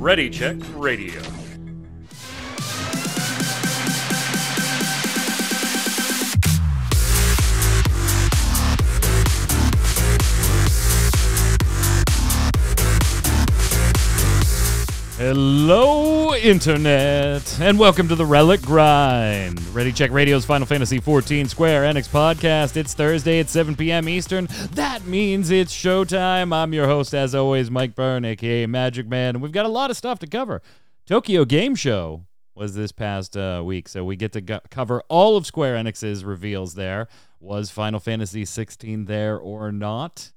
Ready Check Radio. Hello, Internet, and welcome to the Relic Grind. Ready Check Radio's Final Fantasy XIV Square Enix podcast. It's Thursday at 7 p.m. Eastern. That means it's showtime. I'm your host, as always, Mike Byrne, aka Magic Man, and we've got a lot of stuff to cover. Tokyo Game Show was this past uh, week, so we get to go- cover all of Square Enix's reveals there. Was Final Fantasy 16 there or not?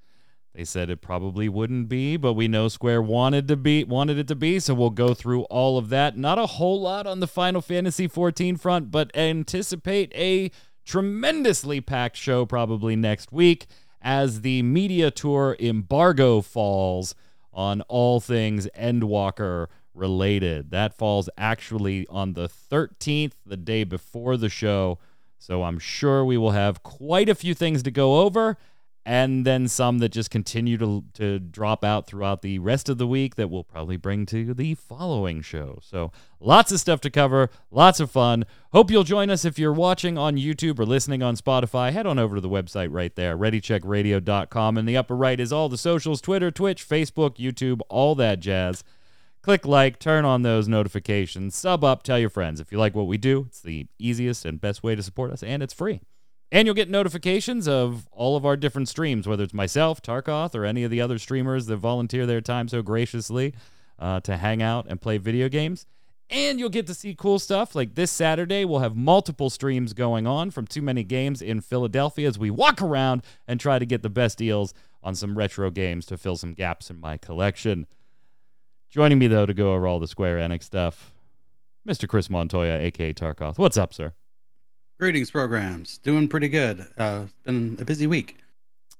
They said it probably wouldn't be, but we know Square wanted to be wanted it to be, so we'll go through all of that. Not a whole lot on the Final Fantasy 14 front, but anticipate a tremendously packed show probably next week as the media tour embargo falls on all things Endwalker related. That falls actually on the 13th, the day before the show. So I'm sure we will have quite a few things to go over and then some that just continue to to drop out throughout the rest of the week that we'll probably bring to the following show. So lots of stuff to cover, lots of fun. Hope you'll join us if you're watching on YouTube or listening on Spotify. Head on over to the website right there, readycheckradio.com. In the upper right is all the socials, Twitter, Twitch, Facebook, YouTube, all that jazz. Click like, turn on those notifications, sub up, tell your friends. If you like what we do, it's the easiest and best way to support us, and it's free. And you'll get notifications of all of our different streams, whether it's myself, Tarkoth, or any of the other streamers that volunteer their time so graciously uh, to hang out and play video games. And you'll get to see cool stuff. Like this Saturday, we'll have multiple streams going on from Too Many Games in Philadelphia as we walk around and try to get the best deals on some retro games to fill some gaps in my collection. Joining me, though, to go over all the Square Enix stuff, Mr. Chris Montoya, aka Tarkoth. What's up, sir? Greetings, programs. Doing pretty good. Uh, been a busy week.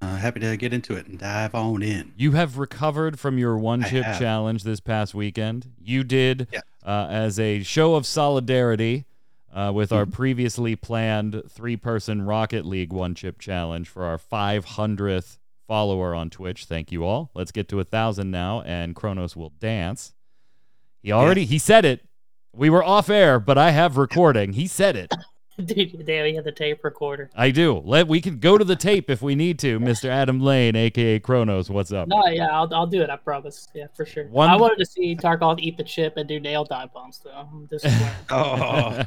Uh, happy to get into it and dive on in. You have recovered from your one chip challenge this past weekend. You did Yeah. uh, as a show of solidarity uh, with Mm-hmm. our previously planned three person Rocket League one chip challenge for our 500th follower on Twitch. Thank you all. Let's get to a thousand now, and Kronos will dance. He already he said it. We were off air, but I have recording. He said it. Dude, there we have the tape recorder. I do. Let we can go to the tape if we need to, Mr. Adam Lane, aka Kronos. What's up? No, yeah, I'll, I'll do it. I promise. Yeah, for sure. One- I wanted to see Tarkoth eat the chip and do nail dive bombs though. This is Oh,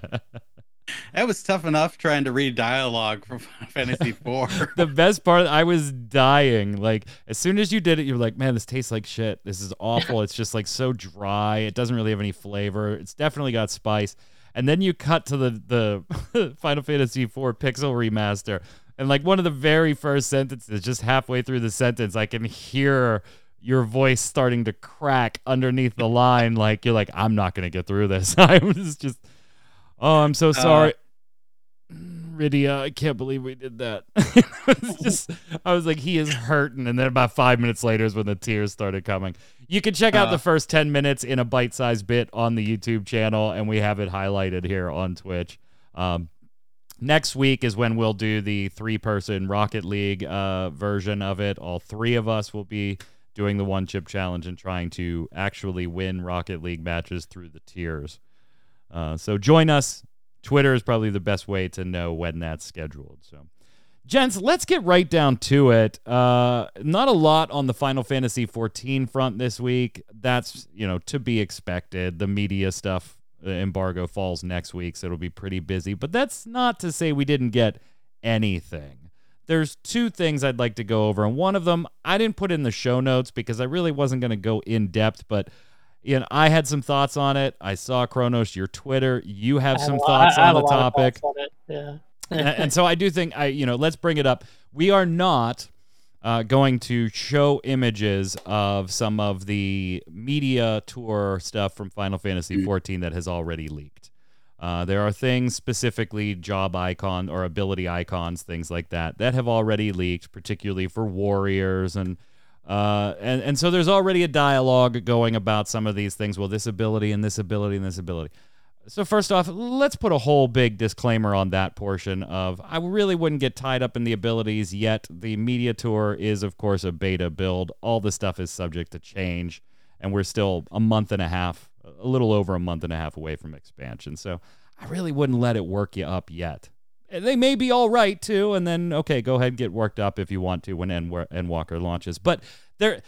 that was tough enough trying to read dialogue from Fantasy IV. the best part, I was dying. Like as soon as you did it, you're like, man, this tastes like shit. This is awful. it's just like so dry. It doesn't really have any flavor. It's definitely got spice. And then you cut to the the Final Fantasy IV Pixel remaster, and like one of the very first sentences, just halfway through the sentence, I can hear your voice starting to crack underneath the line. Like you're like, I'm not gonna get through this. I was just, oh, I'm so uh, sorry. Rydia, I can't believe we did that. was just, I was like, he is hurting. And then about five minutes later is when the tears started coming. You can check out Uh. the first 10 minutes in a bite sized bit on the YouTube channel, and we have it highlighted here on Twitch. Um, next week is when we'll do the three person Rocket League uh, version of it. All three of us will be doing the one chip challenge and trying to actually win Rocket League matches through the tiers. Uh, so join us. Twitter is probably the best way to know when that's scheduled. So, gents, let's get right down to it. Uh, not a lot on the Final Fantasy 14 front this week. That's you know to be expected. The media stuff uh, embargo falls next week, so it'll be pretty busy. But that's not to say we didn't get anything. There's two things I'd like to go over, and one of them I didn't put in the show notes because I really wasn't going to go in depth, but you know, I had some thoughts on it. I saw Kronos, your Twitter. You have some thoughts on the topic. on Yeah. and, and so I do think I, you know, let's bring it up. We are not uh, going to show images of some of the media tour stuff from Final Fantasy XIV that has already leaked. Uh, there are things specifically job icon or ability icons, things like that, that have already leaked, particularly for warriors and uh, and and so there's already a dialogue going about some of these things. Well, this ability and this ability and this ability. So first off, let's put a whole big disclaimer on that portion of I really wouldn't get tied up in the abilities yet. The media tour is of course a beta build. All the stuff is subject to change and we're still a month and a half, a little over a month and a half away from expansion. So I really wouldn't let it work you up yet. They may be all right too, and then okay, go ahead and get worked up if you want to when n Endwalker launches. But there,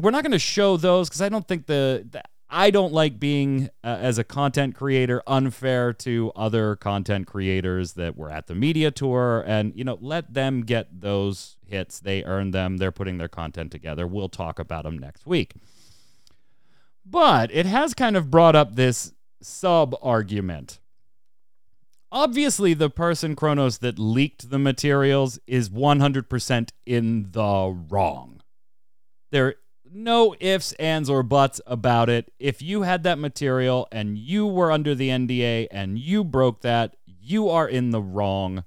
we're not going to show those because I don't think the, the I don't like being uh, as a content creator unfair to other content creators that were at the media tour. And you know let them get those hits. They earn them. They're putting their content together. We'll talk about them next week. But it has kind of brought up this sub argument. Obviously, the person, Kronos, that leaked the materials is 100% in the wrong. There no ifs, ands, or buts about it. If you had that material and you were under the NDA and you broke that, you are in the wrong.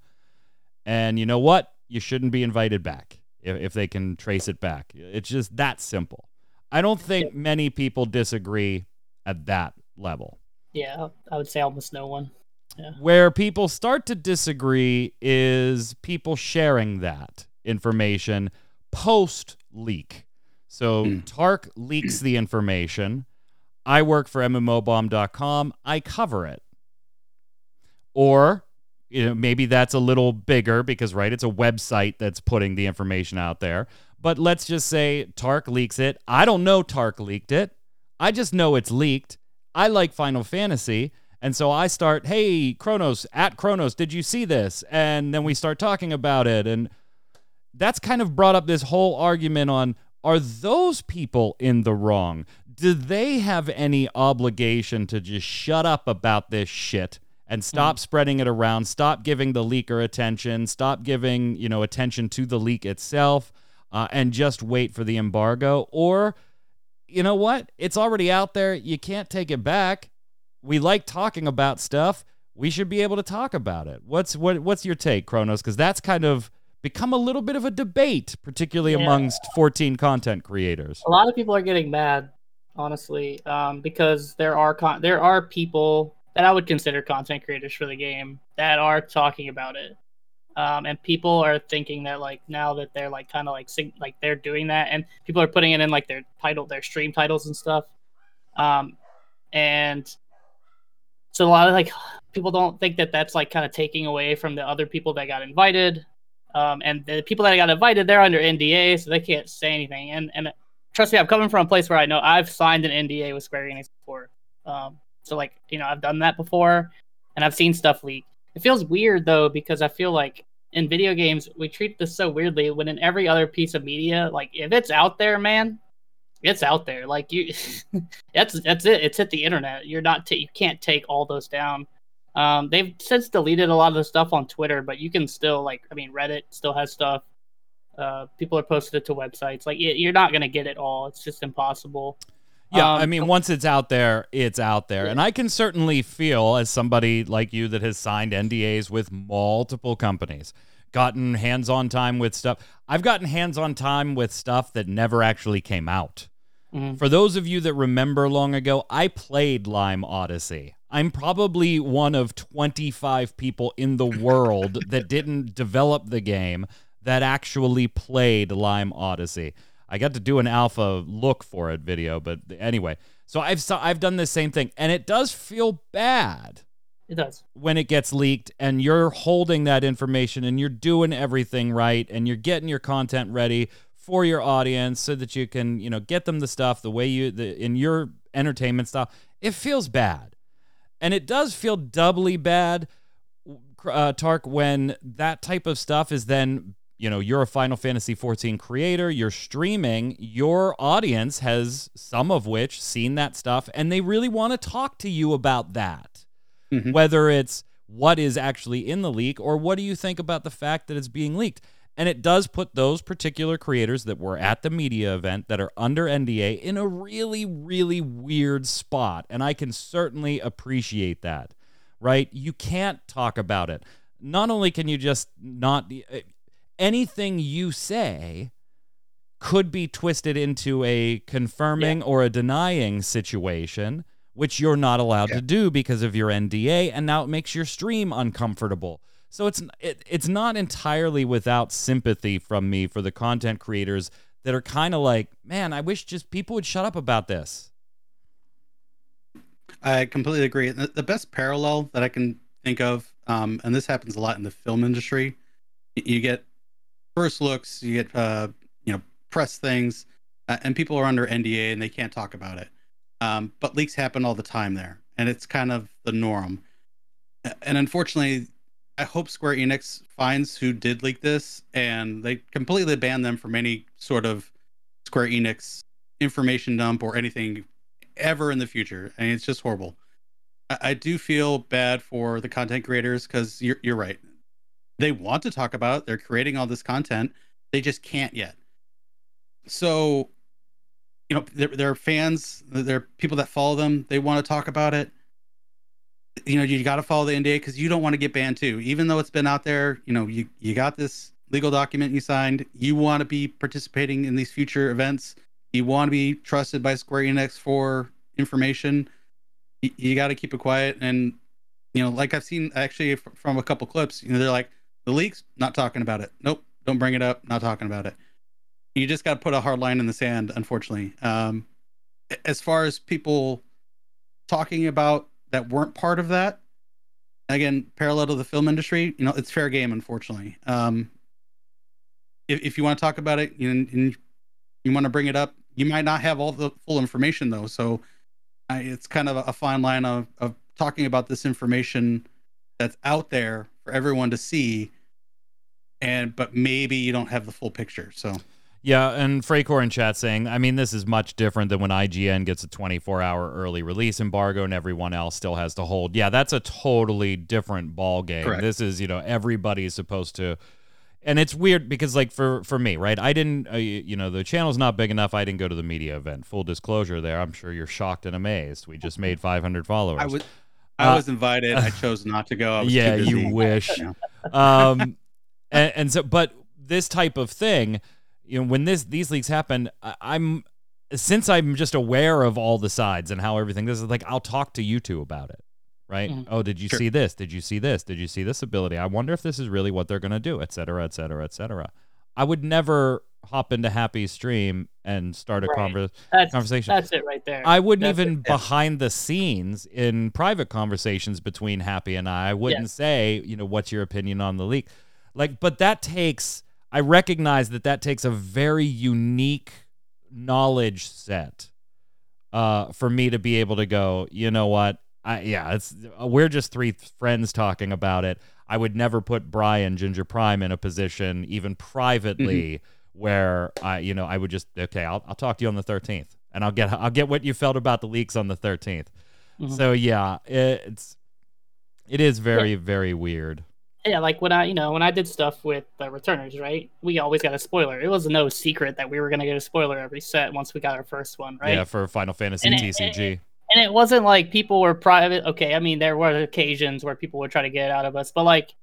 And you know what? You shouldn't be invited back if, if they can trace it back. It's just that simple. I don't think many people disagree at that level. Yeah, I would say almost no one. Yeah. Where people start to disagree is people sharing that information post leak. So mm. Tark leaks the information. I work for MMOBomb.com. I cover it. Or you know, maybe that's a little bigger because right, it's a website that's putting the information out there. But let's just say Tark leaks it. I don't know Tark leaked it. I just know it's leaked. I like Final Fantasy. And so I start, hey, Kronos, at Kronos, did you see this? And then we start talking about it. And that's kind of brought up this whole argument on are those people in the wrong? Do they have any obligation to just shut up about this shit and stop mm. spreading it around, stop giving the leaker attention, stop giving, you know, attention to the leak itself? uh, and just wait for the embargo. Or, you know what? It's already out there. You can't take it back. We like talking about stuff. We should be able to talk about it. What's what? What's your take, Kronos? Because that's kind of become a little bit of a debate, particularly yeah. amongst 14 content creators. A lot of people are getting mad, honestly, um, because there are con- there are people that I would consider content creators for the game that are talking about it um, and people are thinking that like now that they're like kind of like sing- like they're doing that, and people are putting it in like their title, their stream titles and stuff. Um, and so a lot of like people don't think that that's like kind of taking away from the other people that got invited. Um, and the people that got invited, they're under NDA, so they can't say anything. And and trust me, I'm coming from a place where I know I've signed an NDA with Square Enix before. Um, so like you know I've done that before, and I've seen stuff leak. It feels weird though because I feel like in video games we treat this so weirdly when in every other piece of media like if it's out there man it's out there like you that's that's it it's hit the internet you're not t- you can't take all those down um, they've since deleted a lot of the stuff on twitter but you can still like i mean reddit still has stuff uh, people are posted it to websites like you're not going to get it all it's just impossible yeah, um, I mean, once it's out there, it's out there. Yeah. And I can certainly feel, as somebody like you that has signed NDAs with multiple companies, gotten hands on time with stuff. I've gotten hands on time with stuff that never actually came out. Mm-hmm. For those of you that remember long ago, I played Lime Odyssey. I'm probably one of 25 people in the world that didn't develop the game that actually played Lime Odyssey. I got to do an alpha look for it video, but anyway, so I've I've done the same thing, and it does feel bad. It does when it gets leaked, and you're holding that information, and you're doing everything right, and you're getting your content ready for your audience so that you can you know get them the stuff the way you the in your entertainment style. It feels bad, and it does feel doubly bad. Uh, Tark, when that type of stuff is then you know, you're a Final Fantasy 14 creator, you're streaming, your audience has some of which seen that stuff and they really want to talk to you about that. Mm-hmm. Whether it's what is actually in the leak or what do you think about the fact that it's being leaked? And it does put those particular creators that were at the media event that are under NDA in a really, really weird spot. And I can certainly appreciate that, right? You can't talk about it. Not only can you just not eh, anything you say could be twisted into a confirming yeah. or a denying situation which you're not allowed Yeah. to do because of your NDA, and now it makes your stream uncomfortable. So it's it, it's not entirely without sympathy from me for the content creators that are kind of like, man, I wish just people would shut up about this. I completely agree. The, best parallel that I can think of, um, and this happens a lot in the film industry, you get first looks, you get uh, you know press things, uh, and people are under NDA and they can't talk about it. Um, but leaks happen all the time there, and it's kind of the norm. And unfortunately, I hope Square Enix finds who did leak this, and they completely ban them from any sort of Square Enix information dump or anything ever in the future. I mean, it's just horrible. I, I do feel bad for the content creators because you're you're right. They want to talk about it. They're creating all this content. They just can't yet. So, you know, they're, they're fans. They're people that follow them. They want to talk about it. You know, you got to follow the NDA because you don't want to get banned too. Even though it's been out there, you know, you you got this legal document you signed. You want to be participating in these future events you want to be trusted by Square Enix for information, you, you got to keep it quiet. And you know, like I've seen actually from a couple clips, you know, they're like the leaks, not talking about it. Nope, don't bring it up, not talking about it. You just got to put a hard line in the sand, unfortunately. Um, as far as people talking about that weren't part of that, again, parallel to the film industry, you know, it's fair game, unfortunately. Um, if, if you want to talk about it and, and you want to bring it up, you might not have all the full information though. So I, it's kind of a, a fine line of, of talking about this information that's out there for everyone to see. And but maybe you don't have the full picture. So Yeah, and Fraycore in chat saying, I mean, this is much different than when IGN gets a 24 hour early release embargo and everyone else still has to hold. Yeah, that's a totally different ball game. Correct. This is, you know, everybody's supposed to. And it's weird because, like, for for me, right? I didn't, uh, you know, the channel's not big enough. I didn't go to the media event. Full disclosure, there. I'm sure you're shocked and amazed. We just made 500 followers. I was Uh, I was invited. I chose not to go. I was yeah, too busy. you wish. Um, and, and so, but this type of thing, you know, when this these leaks happen, I, I'm since I'm just aware of all the sides and how everything. This is like I'll talk to you two about it, right? Mhm. Oh, did you Sure. see this? Did you see this? Did you see this ability? I wonder if this is really what they're gonna do, et cetera, et cetera, et cetera. I would never hop into Happy stream and start a Right. conver- That's conversation. that's it right there. I wouldn't That's even it. behind the scenes in private conversations between Happy and I. I wouldn't say, you know, what's your opinion on the leak? Like, but that takes. I recognize that that takes a very unique knowledge set uh, for me to be able to go. You know what? I yeah, it's we're just three friends talking about it. I would never put Brian Ginger Prime in a position, even privately, where I, you know, I would just okay, I'll, I'll talk to you on the thirteenth, and I'll get I'll get what you felt about the leaks on the 13th Mhm. So yeah, it's it is very very weird. Yeah, like when I, you know, when I did stuff with the returners, right? We always got a spoiler. It was no secret that we were gonna get a spoiler every set once we got our first one, right? Yeah, for Final Fantasy And it- TCG. and it wasn't like people were private. Okay, I mean there were occasions where people would try to get it out of us, but like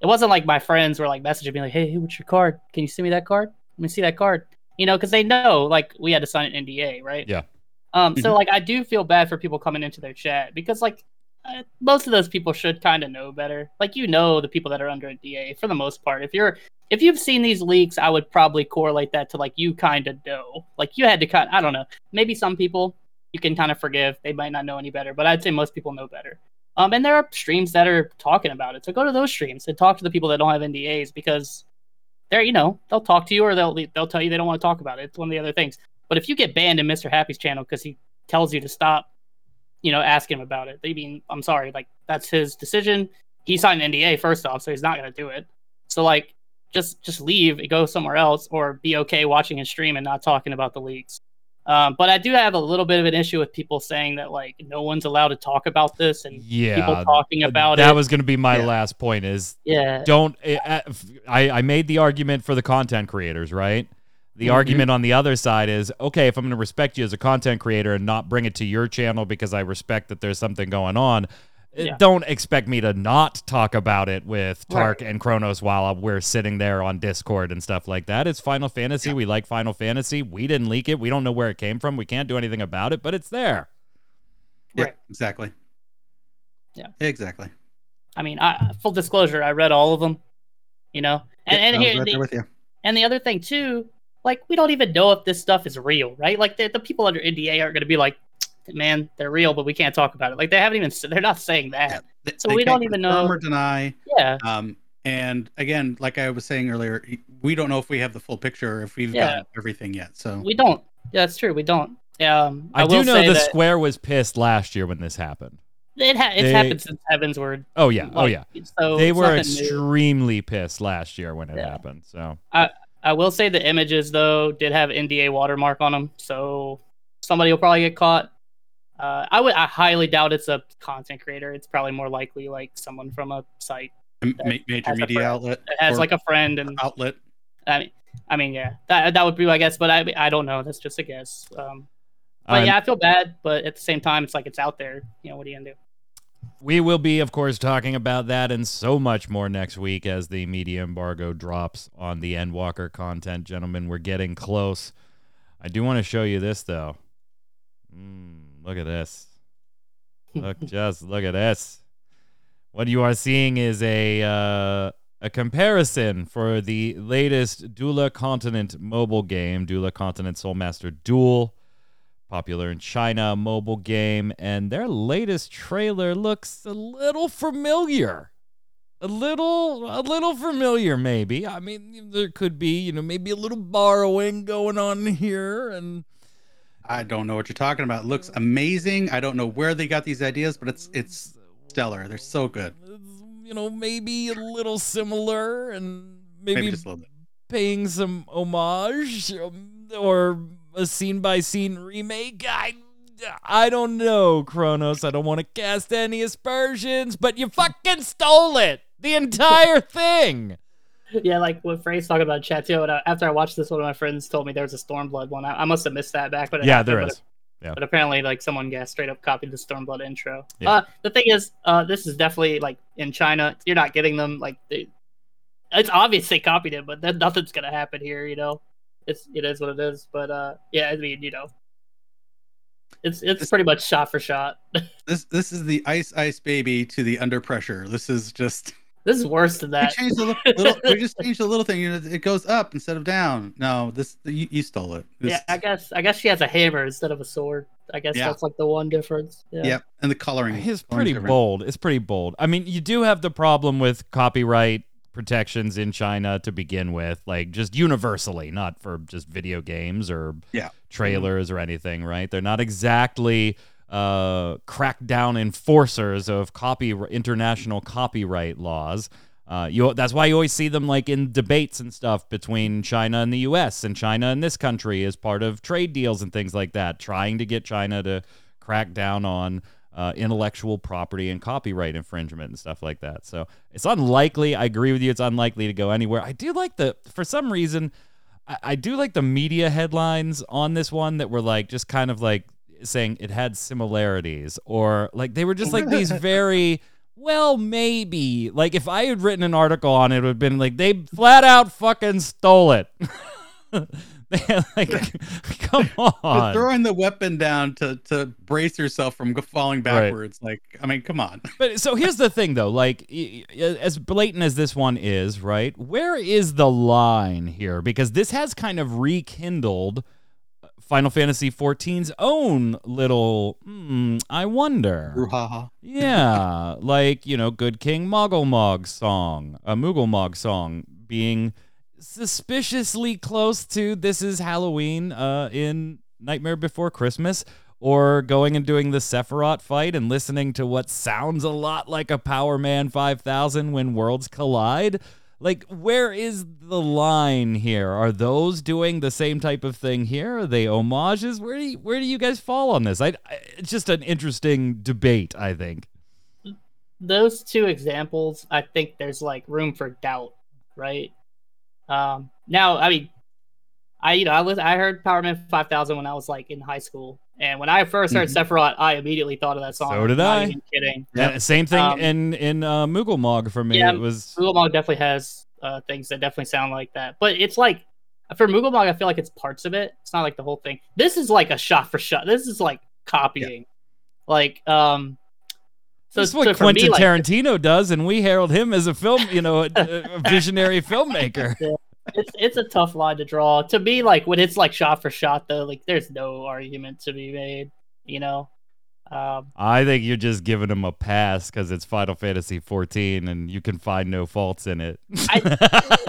it wasn't like my friends were like messaging me like, "Hey, what's your card? Can you send me that card? Let me see that card." You know, because they know like we had to sign an NDA, right? Yeah. Um. So like I do feel bad for people coming into their chat because like uh, most of those people should kind of know better. Like you know the people that are under a DA for the most part. If you're if you've seen these leaks, I would probably correlate that to like you kind of know. Like you had to cut. I don't know. Maybe some people you can kind of forgive. They might not know any better, but I'd say most people know better. Um, and there are streams that are talking about it. So go to those streams and talk to the people that don't have NDAs because they're, you know, they'll talk to you or they'll they'll tell you they don't want to talk about it. It's one of the other things. But if you get banned in Mr. Happy's channel because he tells you to stop, you know, ask him about it. I mean, I'm sorry, like that's his decision. He signed an NDA first off, so he's not gonna do it. So like, just just leave, go somewhere else, or be okay watching his stream and not talking about the leaks. Um, but I do have a little bit of an issue with people saying that like no one's allowed to talk about this and Yeah, people talking about that it. That was going to be my Yeah. last point. Is yeah, don't eh, I, I made the argument for the content creators right the Mhm. argument on the other side is okay if i'm going to respect you as a content creator and not bring it to your channel because i respect that there's something going on eh, Yeah. don't expect me to not talk about it with tark Right. and kronos while we're sitting there on discord and stuff like that it's final fantasy we like final fantasy we didn't leak it we don't know where it came from we can't do anything about it but it's there Yeah, Right. exactly. Yeah. exactly. I mean, I, full disclosure, I read all of them. You know, and Yeah, and here right the, with you. and the other thing too, like we don't even know if this stuff is real, right? Like the, the people under NDA aren't going to be like, man, they're real, but we can't talk about it. Like they haven't even they're not saying that. Yeah, they- So they we can't don't even confirm know- or deny. Yeah, Um, and again, like I was saying earlier, we don't know if we have the full picture, if we've Yeah. got everything yet. So we don't. Yeah, that's true. We don't. Um, I, will do know say the that Square was pissed last year when this happened. it ha- it's They- happened since Heavensward. Oh yeah, oh yeah. So They were nothing new. extremely pissed last year when it Yeah. happened. So I will say the images though did have NDA watermark on them, so somebody will probably get caught. Uh, I would I highly doubt it's a content creator. It's probably more likely like someone from a site a major media outlet that has like a friend, and outlet. I mean, I mean, yeah, that that would be my guess, but I I don't know. That's just a guess. Um, but yeah, I feel bad, but at the same time, it's like it's out there. You know, what are you gonna do? We will be, of course, talking about that and so much more next week as the media embargo drops on the Endwalker content. Gentlemen, we're getting close. I do want to show you this, though. Mm, look at this. Look, just look at this. What you are seeing is a uh, a comparison for the latest Douluo Continent mobile game, Douluo Continent Soulmaster Duel popular in China mobile game, and their latest trailer looks a little familiar. A little, a little familiar, maybe. I mean, there could be, you know, maybe a little borrowing going on here, and I don't know what you're talking about. It looks amazing. I don't know where they got these ideas, but it's it's stellar. They're so good. you know, maybe a little similar, and Maybe, maybe, just a little bit. paying some homage or a scene by scene remake. I I don't know, Kronos. I don't want to cast any aspersions, but you fucking stole it. The entire thing. Yeah, like what Frey's talking about in chat too. And I, after I watched this, one of my friends told me there was a Stormblood one. I, I must have missed that back, but Yeah, there but is. But apparently, like someone yeah, straight up copied the Stormblood intro. Yeah. Uh, the thing is, uh, this is definitely like in China. You're not getting them. Like they, it's obvious they copied it, but then nothing's gonna happen here. You know, it's it is what it is. But uh, yeah, I mean, you know, it's it's This- pretty much shot for shot. This this is the ice ice baby to the under pressure. This is just this is worse than we that. changed a li- little. we just changed a little thing. You know, it goes up instead of down. No, this you, you stole it. This, yeah, I guess I guess she has a hammer instead of a sword. I guess Yeah. that's like the one difference. Yeah. Yep, and the coloring. It's coloring's pretty different. bold. It's pretty bold. I mean, you do have the problem with copyright protections in China to begin with, like just universally, not for just video games or Yeah. trailers or anything, right? They're not exactly uh, crackdown enforcers of copy international copyright laws. Uh, you, that's why you always see them like in debates and stuff between China and the U.S. and China and this country as part of trade deals and things like that, trying to get China to crack down on uh, intellectual property and copyright infringement and stuff like that. So it's unlikely. I agree with you. It's unlikely to go anywhere. I do like the for some reason. I, I do like the media headlines on this one that were like just kind of like saying it had similarities or like they were just like these very well maybe like if i had written an article on it it would have been like they flat out fucking stole it like come But on throwing the weapon down to to brace yourself from falling backwards. Like, I mean, come on. But so here's the thing, though. Like, as blatant as this one is, right? Where is the line here? Because this has kind of rekindled Final Fantasy XIV's own little. Hmm, I wonder. Yeah, like you know, Good King Moggle Mog song, a Moogle Mog song, being suspiciously close to "This Is Halloween" uh, in Nightmare Before Christmas, or going and doing the Sephiroth fight and listening to what sounds a lot like a Powerman 5000 when worlds collide. Like, where is the line here? Are those doing the same type of thing here? Are they homages? Where do you, where do you guys fall on this? I, I it's just an interesting debate. I think. those two examples, I think there's like room for doubt, right? Um, now, I mean, I you know I was I heard Powerman Five Thousand when I was like in high school, and when I first heard Sephiroth, I immediately thought of that song. Mm-hmm. So did I. Kidding. Yeah. Same thing Um, in in uh, Moogle Mog for me. Yeah, it was Moogle Mog definitely has uh, things that definitely sound like that, but it's like for Moogle Mog, I feel like it's parts of it. It's not like the whole thing. This is like a shot for shot. This is like copying. Like, um, so, That's what so for Quentin me, like, Tarantino does, and we herald him as a film, you know, a, a visionary filmmaker. it's it's a tough line to draw. To me, like when it's like shot for shot, though, like there's no argument to be made. You know, um, I think you're just giving him a pass because it's Final Fantasy 14, and you can find no faults in it. I,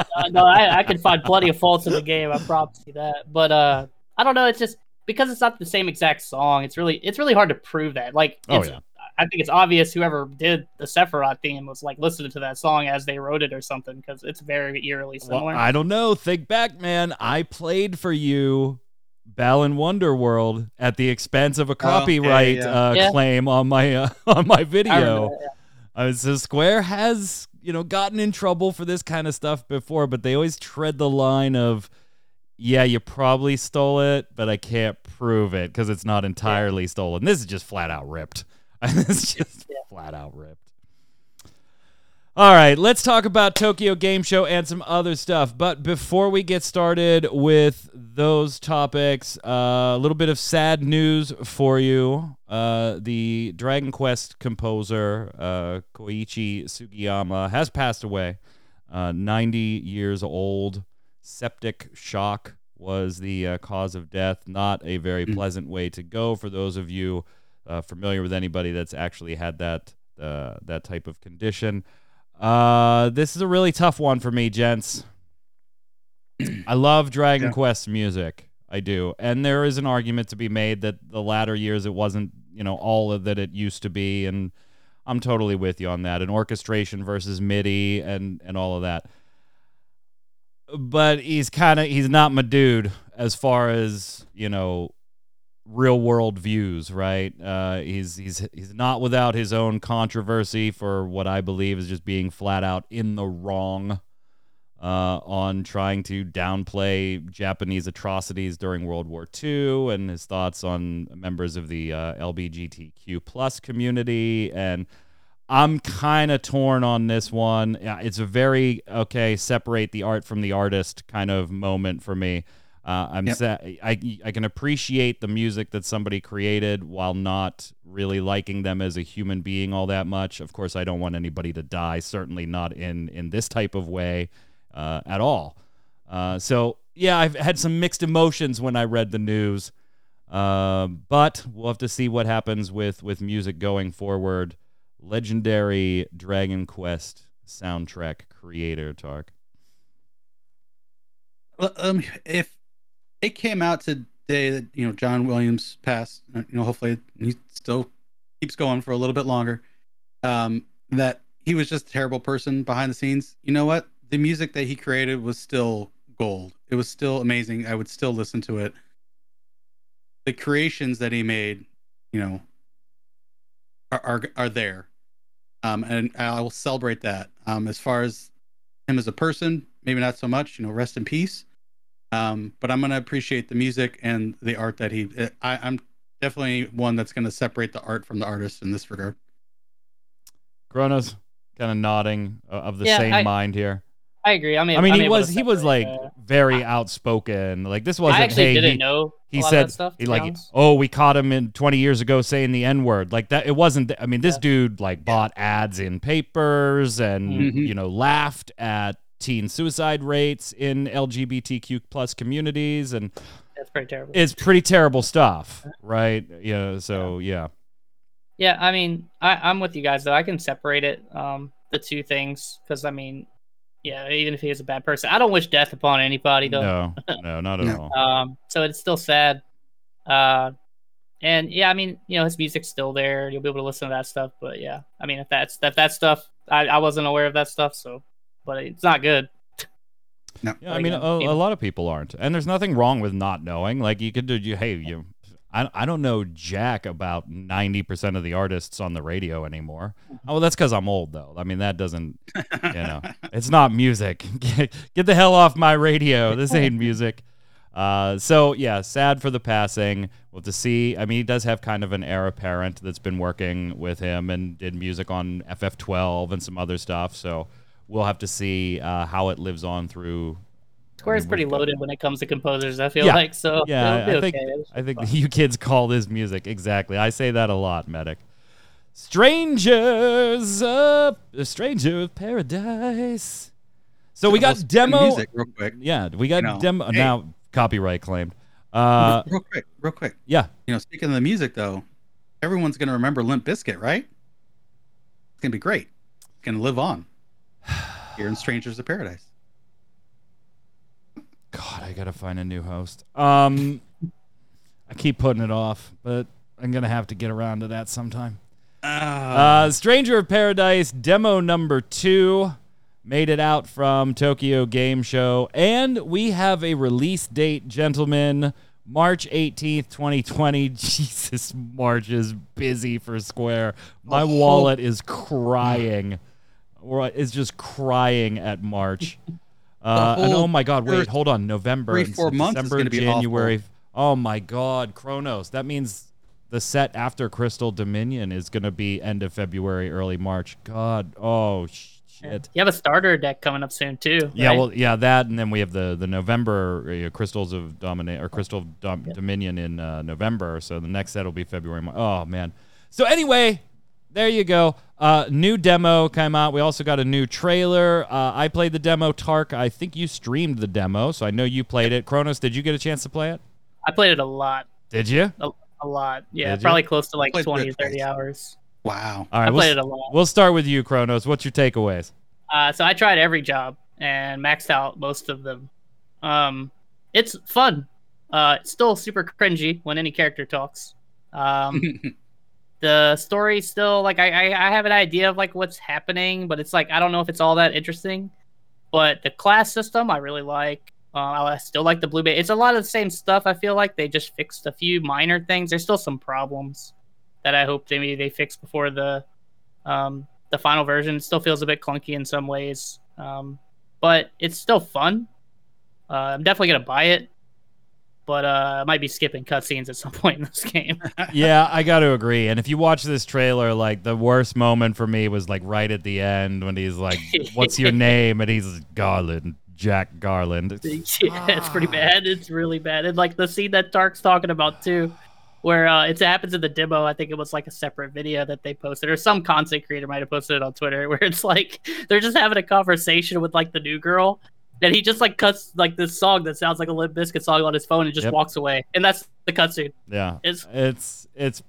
uh, no, I, I can find plenty of faults in the game. I promise you that. But uh, I don't know. It's just because it's not the same exact song. It's really it's really hard to prove that. Like, Oh, yeah. I think it's obvious whoever did the Sephiroth theme was like listening to that song as they wrote it or something because it's very eerily Well, similar. I don't know. Think back, man. I played for you Balan Wonderworld at the expense of a copyright yeah. Uh, Yeah. claim on my uh, on my video. remember that, yeah. Uh, so Square has, you know, gotten in trouble for this kind of stuff before, but they always tread the line of, yeah, you probably stole it, but I can't prove it because it's not entirely stolen. This is just flat out ripped. it's just Yeah. flat out ripped. All right, let's talk about Tokyo Game Show and some other stuff. But before we get started with those topics, uh, a little bit of sad news for you. Uh, the Dragon Quest composer, uh, Koichi Sugiyama, has passed away. Uh, 90 years old. Septic shock was the uh, cause of death. Not a very Mm. pleasant way to go for those of you uh, familiar with anybody that's actually had that uh, that type of condition. Uh, this is a really tough one for me, gents. I love Dragon Yeah. Quest music. I do. And there is an argument to be made that the latter years it wasn't, you know, all of that it used to be and I'm totally with you on that. And orchestration versus MIDI and and all of that. But he's kind of he's not my dude as far as, you know, real world views, right? Uh, he's he's he's not without his own controversy for what I believe is just being flat out in the wrong uh, on trying to downplay Japanese atrocities during World War II, and his thoughts on members of the uh, LGBTQ plus community and. I'm kind of torn on this one. It's a very okay, separate the art from the artist kind of moment for me. Uh, I'm Yep. sa- I I can appreciate the music that somebody created while not really liking them as a human being all that much. Of course, I don't want anybody to die. Certainly not in in this type of way uh, at all. Uh, so yeah, I've had some mixed emotions when I read the news. Uh, but we'll have to see what happens with with music going forward. Legendary Dragon Quest soundtrack creator Tark. Um, if it came out today that you know John Williams passed, uh, you know, hopefully he still keeps going for a little bit longer. Um, that he was just a terrible person behind the scenes. You know what? The music that he created was still gold. It was still amazing. I would still listen to it. The creations that he made, you know, are are, are there, um, and I will celebrate that. Um, as far as him as a person, maybe not so much. You know, rest in peace um, but I'm gonna appreciate the music and the art that he. I, I'm definitely one that's gonna separate the art from the artist in this regard. Kronos's kind of nodding uh, of the Yeah, same I- mind here. I agree. I mean, I mean, he was he was like separate, uh, very outspoken. Like this wasn't. I actually hey, didn't he, know. he a lot said of that stuff. he be like honest. oh we caught him in 20 years ago saying the n word like that it wasn't i mean this Yeah. dude like bought ads in papers and Mhm. you know laughed at teen suicide rates in lgbtq plus communities and that's pretty terrible. it's pretty terrible stuff right yeah so yeah Yeah, I mean, I, I'm with you guys though. I can separate it, um, the two things, because I mean, yeah, even if he is a bad person, I don't wish death upon anybody though. no no not at No. all Um, so it's still sad. Uh, and yeah, I mean, you know, his music's still there. You'll be able to listen to that stuff. But yeah, I mean, if that's that that stuff, I, I wasn't aware of that stuff, so but it's not good. No. Yeah, I mean, a, a lot of people aren't, and there's nothing wrong with not knowing. Like you could do, you, hey, you, I, I don't know jack about ninety percent of the artists on the radio anymore. Oh, well, that's because I'm old, though. I mean, that doesn't, you know, it's not music. Get, get the hell off my radio. This ain't music. Uh, so yeah, sad for the passing. Well, to see, I mean, he does have kind of an heir apparent that's been working with him and did music on FF12 and some other stuff. So we'll have to see uh, how it lives on through Square's mean, pretty we've loaded when it comes to composers. I feel Yeah. like so. Yeah, be I think okay. I think you kids call this music exactly. I say that a lot, medic. Strangers, uh, Stranger of Paradise. So we got speaking demo. music, real quick. Yeah, we got You know, demo. hey. Now copyright claimed. Uh, real quick, real quick. yeah. You know, speaking of the music though, everyone's gonna remember Limp Bizkit, right? It's gonna be great. It's gonna live on here in Strangers of Paradise. God, I gotta find a new host. Um, I keep putting it off, but I'm gonna have to get around to that sometime. Ah, Uh, Stranger of Paradise demo number two made it out from Tokyo Game Show, and we have a release date, gentlemen. March 18th, 2020. Jesus, March is busy for Square. My A wallet is crying. Or is just crying at March. Uh, and oh my God, wait, hold on. November, three, and four months December, gonna be January. Oh my God, Kronos. That means the set after Crystal Dominion is going to be end of February, early March. God, oh shit. You have a starter deck coming up soon too. Yeah, well, yeah, that, and then we have the the November uh, Crystals of Dominate or Crystal Dom- Dominion in uh, November. So the next set will be February. Mar- Oh man. So anyway, there you go. Uh, new demo came out. We also got a new trailer. Uh, I played the demo. Tark, I think you streamed the demo, so I know you played it. Kronos, did you get a chance to play it? I played it a lot, Did you? a, a lot. Yeah, Did you? probably close to like Played 20 30 twice. hours. wow. All right, I we'll, played it a lot. we'll start with you, Kronos. What's your takeaways? Uh, so I tried every job and maxed out most of them. Um, it's fun. Uh, it's still super cringy when any character talks. Um, the story still like I, I I have an idea of like what's happening, but it's like I don't know if it's all that interesting. But the class system I really like. Uh, I still like the blue bay. It's a lot of the same stuff. I feel like they just fixed a few minor things. There's still some problems that I hope they maybe they fix before the um, the final version. It still feels a bit clunky in some ways, um, but it's still fun. Uh, I'm definitely gonna buy it, but uh, I might be skipping cutscenes at some point in this game. yeah, I got to agree. And if you watch this trailer, like the worst moment for me was like right at the end when he's like, "What's your name?" and he's Garland, Jack Garland. It's- yeah, it's pretty bad. It's really bad. And like the scene that Tark's talking about too, where uh, it happens in the demo. I think it was like a separate video that they posted, or some content creator might have posted it on Twitter, where it's like they're just having a conversation with like the new girl. And he just like cuts like this song that sounds like a Limp Bizkit song on his phone and just Yep. walks away. And that's the cutscene. Yeah, It's- it's it's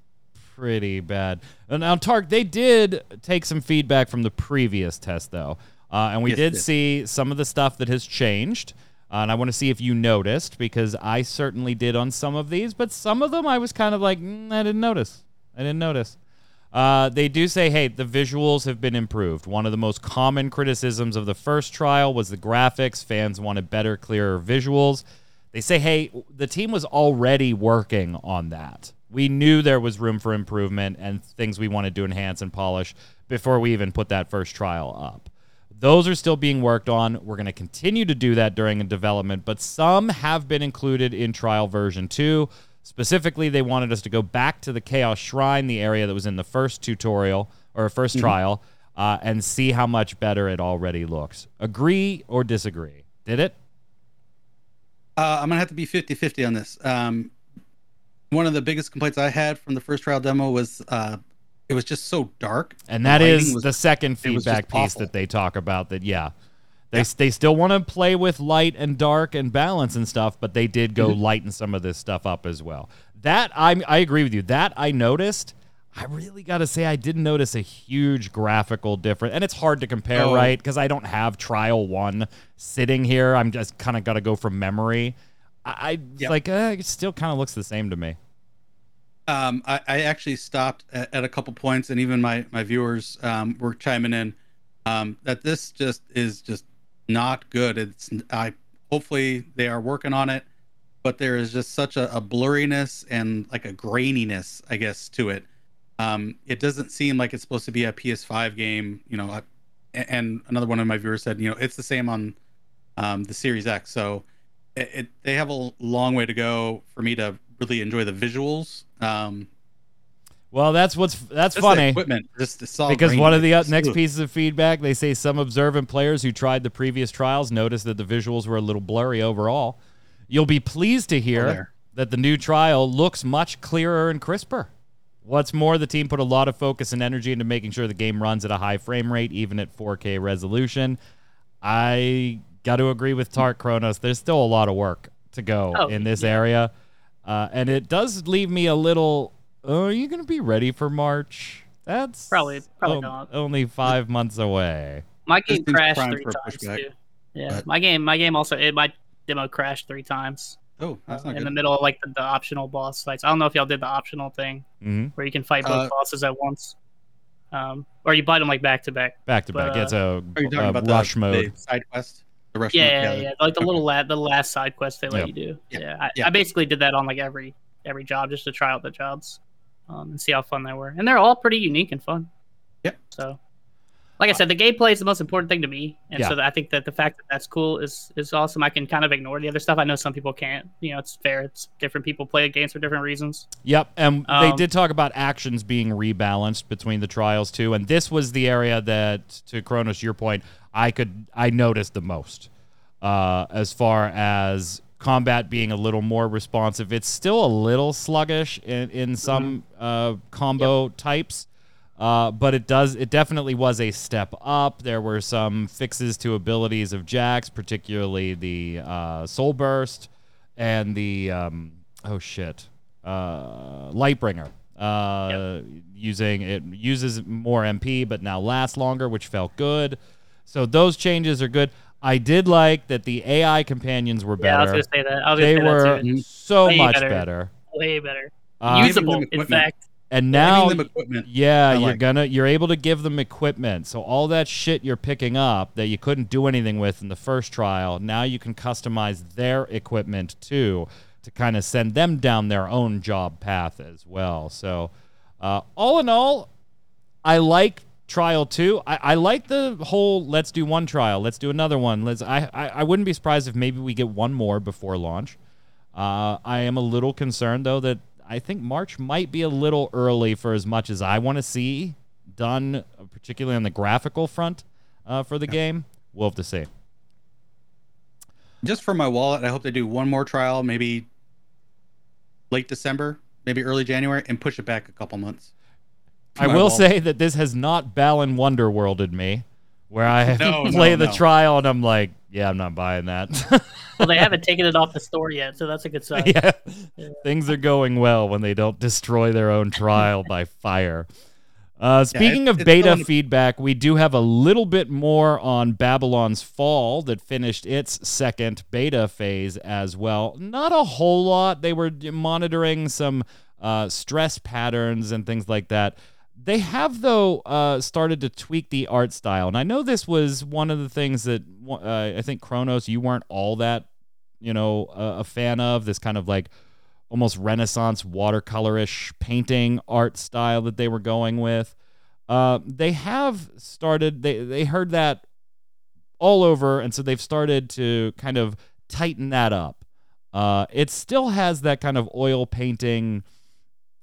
pretty bad. And Now, Tark, they did take some feedback from the previous test, though, uh, and we Yes, did did. see some of the stuff that has changed. Uh, and I want to see if you noticed because I certainly did on some of these, but some of them I was kind of like, mm, I didn't notice. I didn't notice. Uh, they do say, hey, the visuals have been improved. One of the most common criticisms of the first trial was the graphics. Fans wanted better, clearer visuals. They say, hey, the team was already working on that. We knew there was room for improvement and things we wanted to enhance and polish before we even put that first trial up. Those are still being worked on. We're going to continue to do that during development, but some have been included in trial version 2. Specifically, they wanted us to go back to the Chaos Shrine, the area that was in the first tutorial or 1st trial, uh, and see how much better it already looks. Agree or disagree? Did it? Uh, I'm gonna have to be 50-50 on this. Um, one of the biggest complaints I had from the first trial demo was uh, it was just so dark. And that is was- the second it was just feedback piece awful. that they talk about. That yeah, they Yeah. they still want to play with light and dark and balance and stuff, but they did go Mm-hmm. lighten some of this stuff up as well. That I I agree with you. That I noticed. I really got to say I didn't notice a huge graphical difference, and it's hard to compare, Oh. right? Because I don't have Trial One sitting here. I'm just kind of got to go from memory. I, I Yep. like uh, it still kind of looks the same to me. Um, I, I actually stopped at, at a couple points, and even my my viewers um, were chiming in um, that this just is just not good. It's I hopefully they are working on it, but there is just such a, a blurriness and like a graininess, I guess, to it. Um, it doesn't seem like it's supposed to be a PS5 game, you know. I, and another one of my viewers said, you know, it's the same on um, the Series X. So it, it they have a long way to go for me to really enjoy the visuals. Um, Well, that's what's that's Just the funny equipment, just the solid because one of the uh, next pieces of feedback they say some observant players who tried the previous trials noticed that the visuals were a little blurry overall. You'll be pleased to hear there. that the new trial looks much clearer and crisper. What's more, the team put a lot of focus and energy into making sure the game runs at a high frame rate, even at 4K resolution. I got to agree with Tark Kronos. There's still a lot of work to go Oh, in this yeah. area. Uh, and it does leave me a little. Oh, are you going to be ready for March? That's Probably- probably o- not. Only five months away. My This game thing's crashed primed three for times pushback, too. Yeah, but- my game, my game also, it, my demo crashed three times Oh, that's uh, not in good. the middle of like the, the optional boss fights. I don't know if y'all did the optional thing hmm where you can fight both Uh, bosses at once, um, or you fight them like back to back. Back to But, back. It's a, Are you talking a about rush the, mode. the side quest? The rush Yeah, mode. yeah, yeah, like the little la- the last side quest they let Yep. you do. Yeah, Yeah, I, yeah. I basically did that on like every every job just to try out the jobs um, and see how fun they were, and they're all pretty unique and fun. Yep. So, like I said, the gameplay is the most important thing to me, and Yeah. so I think that the fact that that's cool is is awesome. I can kind of ignore the other stuff. I know some people can't. You know, it's fair. It's different people play games for different reasons. Yep, and they Um, did talk about actions being rebalanced between the trials too, and this was the area that, to Kronos, your point, I could I noticed the most, uh, as far as combat being a little more responsive. It's still a little sluggish in in some uh, combo types. Uh, but it does. It definitely was a step up. There were some fixes to abilities of Jack's, particularly the uh, Soul Burst and the um, oh shit, uh, Lightbringer. Uh, Using it uses more MP, but now lasts longer, which felt good. So those changes are good. I did like that the AI companions were better. Yeah, I was better. gonna say that. I was they say were that too. so Way much better. better. Way better. Uh, Usable, in fact. and now them equipment. yeah, I you're gonna you're able to give them equipment. So all that shit you're picking up that you couldn't do anything with in the first trial, now you can customize their equipment too to kind of send them down their own job path as well. So uh, all in all, I like trial two. I, I like the whole let's do one trial, let's do another one. Let's I, I, I wouldn't be surprised if maybe we get one more before launch. Uh, I am a little concerned though that I think March might be a little early for as much as I want to see done, uh, particularly on the graphical front uh, for the game. We'll have to see. Just for my wallet, I hope they do one more trial, maybe late December, maybe early January, and push it back a couple months. For I my will wallet. say that this has not Balan Wonderworlded me, where I No, no, play the no. trial and I'm like, yeah, I'm not buying that. Well, they haven't taken it off the store yet, so that's a good sign. yeah. Yeah. Things are going well when they don't destroy their own trial by fire. Uh, speaking it- of beta still in- feedback, we do have a little bit more on Babylon's Fall that finished its second beta phase as well. Not a whole lot. They were monitoring some uh, stress patterns and things like that. They have, though, uh, started to tweak the art style. And I know this was one of the things that uh, I think Kronos, you weren't all that you know, a, a fan of this kind of like almost Renaissance watercolorish painting art style that they were going with. Uh, they have started. They they heard that all over, and so they've started to kind of tighten that up. Uh, it still has that kind of oil painting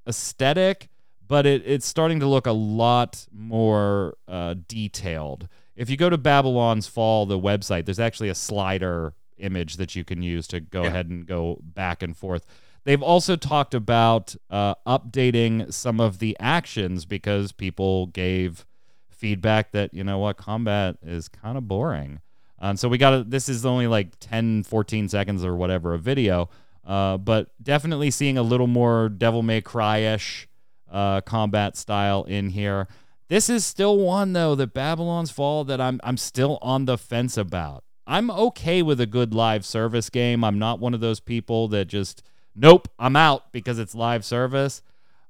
aesthetic, but it, it's starting to look a lot more uh, detailed. If you go to Babylon's Fall, the website, there's actually a slider image that you can use to go Yeah. ahead and go back and forth. They've also talked about uh, updating some of the actions because people gave feedback that, you know what, combat is kind of boring. And so we got to, this is only like 10, 14 seconds or whatever a video, uh, but definitely seeing a little more Devil May Cry ish uh, combat style in here. This is still one though that Babylon's Fall that I'm I'm still on the fence about. I'm okay with a good live service game. I'm not one of those people that just nope, I'm out because it's live service.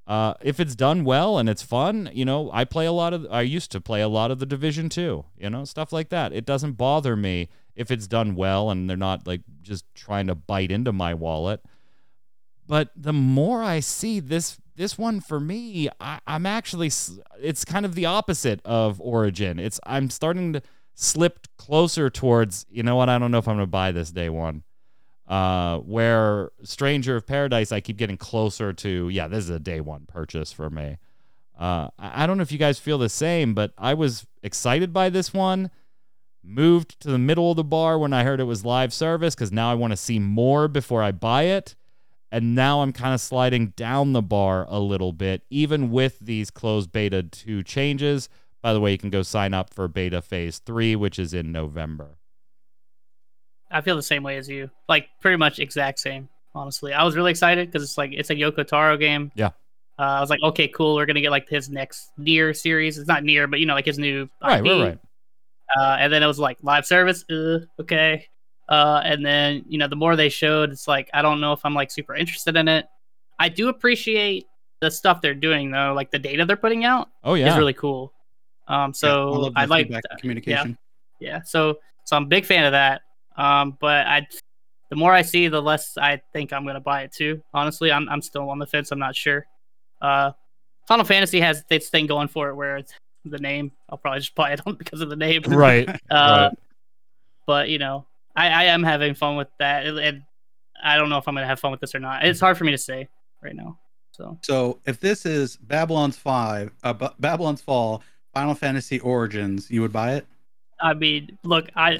Uh, if it's done well and it's fun, you know, I play a lot of. I used to play a lot of the Division Two, you know, stuff like that. It doesn't bother me if it's done well and they're not like just trying to bite into my wallet. But the more I see this, this one for me, I, I'm actually it's kind of the opposite of Origin. It's I'm starting to slip closer towards. You know what? I don't know if I'm gonna buy this day one uh, where Stranger of Paradise, I keep getting closer to, yeah, this is a day one purchase for me. Uh, I don't know if you guys feel the same, but I was excited by this one. Moved to the middle of the bar when I heard it was live service because now I want to see more before I buy it. And now I'm kind of sliding down the bar a little bit, even with these closed beta 2 changes. By the way, you can go sign up for beta phase 3, which is in November. I feel the same way as you. Like pretty much exact same. Honestly, I was really excited because it's like it's a Yoko Taro game. Yeah. Uh, I was like, okay, cool. We're gonna get like his next NieR series. It's not NieR, but you know, like his new Right, IP. right, right. Uh, and then it was like live service. Uh, okay. Uh, and then you know, the more they showed, it's like I don't know if I'm like super interested in it. I do appreciate the stuff they're doing though, like the data they're putting out Oh, yeah. is really cool. Um, so I I like that. communication. yeah so so i'm a big fan of that um but i the more i see the less i think i'm gonna buy it too honestly i'm, I'm still on the fence i'm not sure uh final fantasy has this thing going for it where it's the name i'll probably just buy it on because of the name right. uh right. but you know i i am having fun with that and- i don't know if i'm gonna have fun with this or not it's hard for me to say right now so So if this is Babylon's five, uh, B- Babylon's Fall, Final Fantasy Origins, you would buy it? i mean look i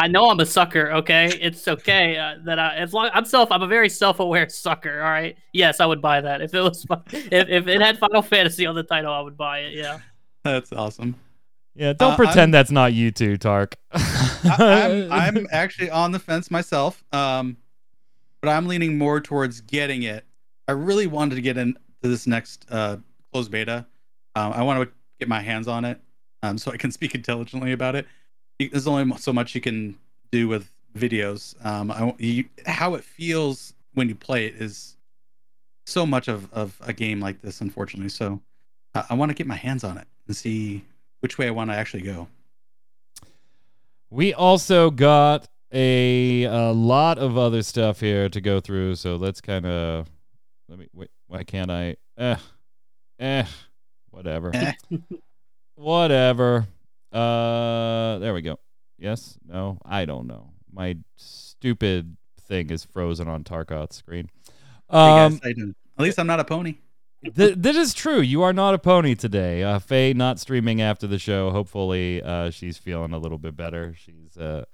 I know I'm a sucker. Okay, it's okay uh, that I as long I'm self. I'm a very self-aware sucker. All right. Yes, I would buy that if it was if, if it had Final Fantasy on the title. I would buy it. Yeah. That's awesome. Yeah, don't Uh, pretend I'm- that's not you too, Tark. I, I'm I'm actually on the fence myself, um, but I'm leaning more towards getting it. I really wanted to get into this next uh, closed beta. Um, I want to get my hands on it, um, so I can speak intelligently about it. There's only so much you can do with videos. Um, I, you, how it feels when you play it is so much of, of a game like this, unfortunately. So uh, I want to get my hands on it and see which way I want to actually go. We also got a, a lot of other stuff here to go through, so let's kind of let me wait. Why can't I? Eh, eh, whatever, Eh. whatever. Uh, there we go. Yes, no, I don't know. My stupid thing is frozen on Tarkoth's screen. Hey, Um, guys, I didn't- at least I'm not a pony. Th- is true. You are not a pony today. Uh, Faye not streaming after the show. Hopefully, uh, she's feeling a little bit better. She's a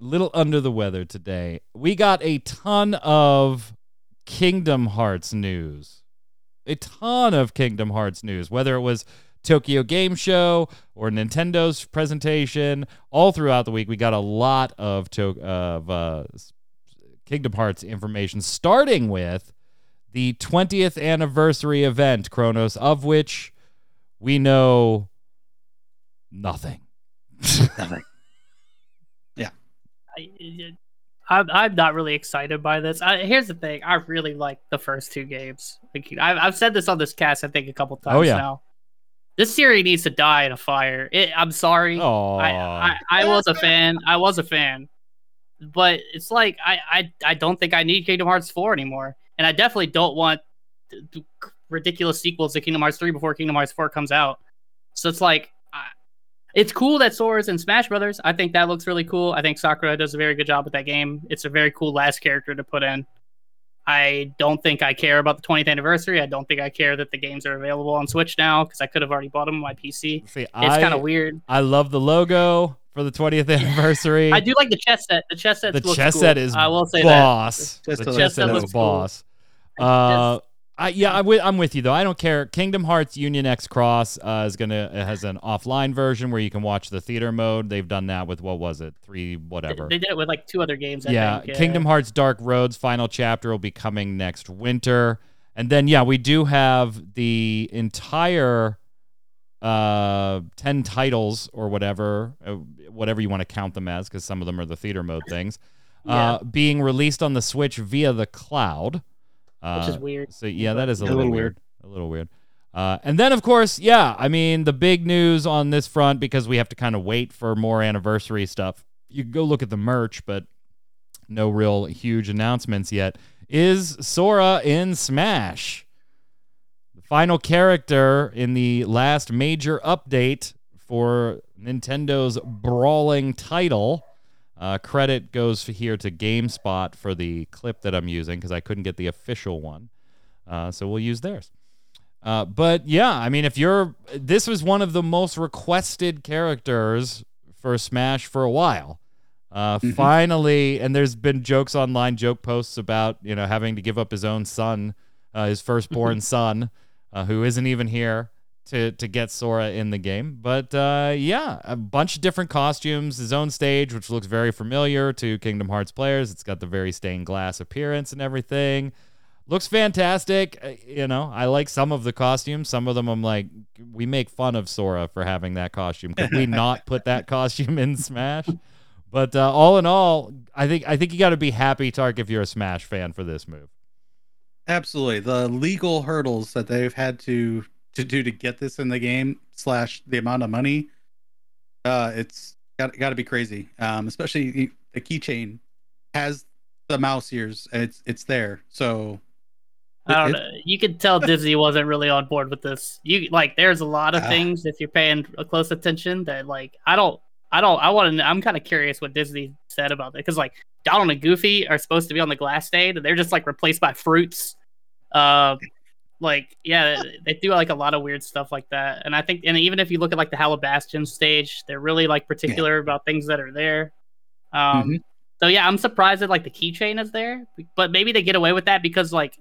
little under the weather today. We got a ton of Kingdom Hearts news. A ton of Kingdom Hearts news, whether it was Tokyo Game Show or Nintendo's presentation. All throughout the week, we got a lot of to- of uh, Kingdom Hearts information, starting with the 20th anniversary event, Kronos, of which we know nothing. I, I'm, I'm not really excited by this. I, here's the thing: I really like the first two games. Like, I've, I've said this on this cast, I think, a couple times Oh, yeah. now. This series needs to die in a fire. It, I'm sorry. I, I, I was a fan. I was a fan, but it's like I, I, I don't think I need Kingdom Hearts 4 anymore, and I definitely don't want ridiculous sequels to Kingdom Hearts 3 before Kingdom Hearts 4 comes out. So it's like, I, it's cool that Sora's in Smash Brothers. I think that looks really cool. I think Sakurai does a very good job with that game. It's a very cool last character to put in. I don't think I care about the 20th anniversary. I don't think I care that the games are available on Switch now because I could have already bought them on my PC. See, It's kind of weird. I love the logo for the 20th anniversary. I do like the chess set. The chess set. the looks chess cool. set is I will say boss. Just the a- chess Chess set set is looks cool. boss. Uh, I, yeah, I'm with, I'm with you though. I don't care. Kingdom Hearts Union X Cross uh, is gonna it has an offline version where you can watch the theater mode. They've done that with what was it, three that. whatever. They did it with like two other games. I yeah, think. Kingdom Hearts Dark Roads final chapter will be coming next winter. And then yeah, we do have the entire uh 10 titles or whatever, uh, whatever you want to count them as cuz some of them are the theater mode things. Uh being released on the Switch via the cloud. Uh, which is weird. so yeah, that is a a little, little weird. A little weird. Uh, and then of course, yeah, I mean the big news on this front because we have to kind of wait for more anniversary stuff. You can go look at the merch, but no real huge announcements yet. Is Sora in Smash? Final character in the last major update for Nintendo's brawling title. Uh, credit goes here to GameSpot for the clip that I'm using because I couldn't get the official one. Uh, so we'll use theirs. Uh, but yeah, I mean, if you're, this was one of the most requested characters for Smash for a while. Uh, Mhm. Finally, and there's been jokes online, joke posts about you know having to give up his own son, uh, his firstborn son, uh, who isn't even here to to get Sora in the game. But uh, yeah, a bunch of different costumes, his own stage, which looks very familiar to Kingdom Hearts players. It's got the very stained glass appearance and everything. Looks fantastic. Uh, You know, I like some of the costumes. Some of them I'm like, we make fun of Sora for having that costume. Could we not put that costume in Smash? But uh, all in all, I think I think you got to be happy, Tark, if you're a Smash fan for this move. Absolutely. The legal hurdles that they've had to to do to get this in the game slash the amount of money, uh, it's got got to be crazy. Um, especially the- keychain has the mouse ears. and It's it's there. So I don't know. You could tell Disney wasn't really on board with this. You like, there's a lot of Ah. things if you're paying a close attention that like I don't, I don't, I want to. I'm kind of curious what Disney said about that because like Donald and Goofy are supposed to be on the glass stage and they're just like replaced by fruits. Uh, like yeah, they do like a lot of weird stuff like that. And I think, and even if you look at like the Hollow Bastion stage, they're really like particular about things that are there. Um, Mhm. so yeah, I'm surprised that like the keychain is there, but maybe they get away with that because like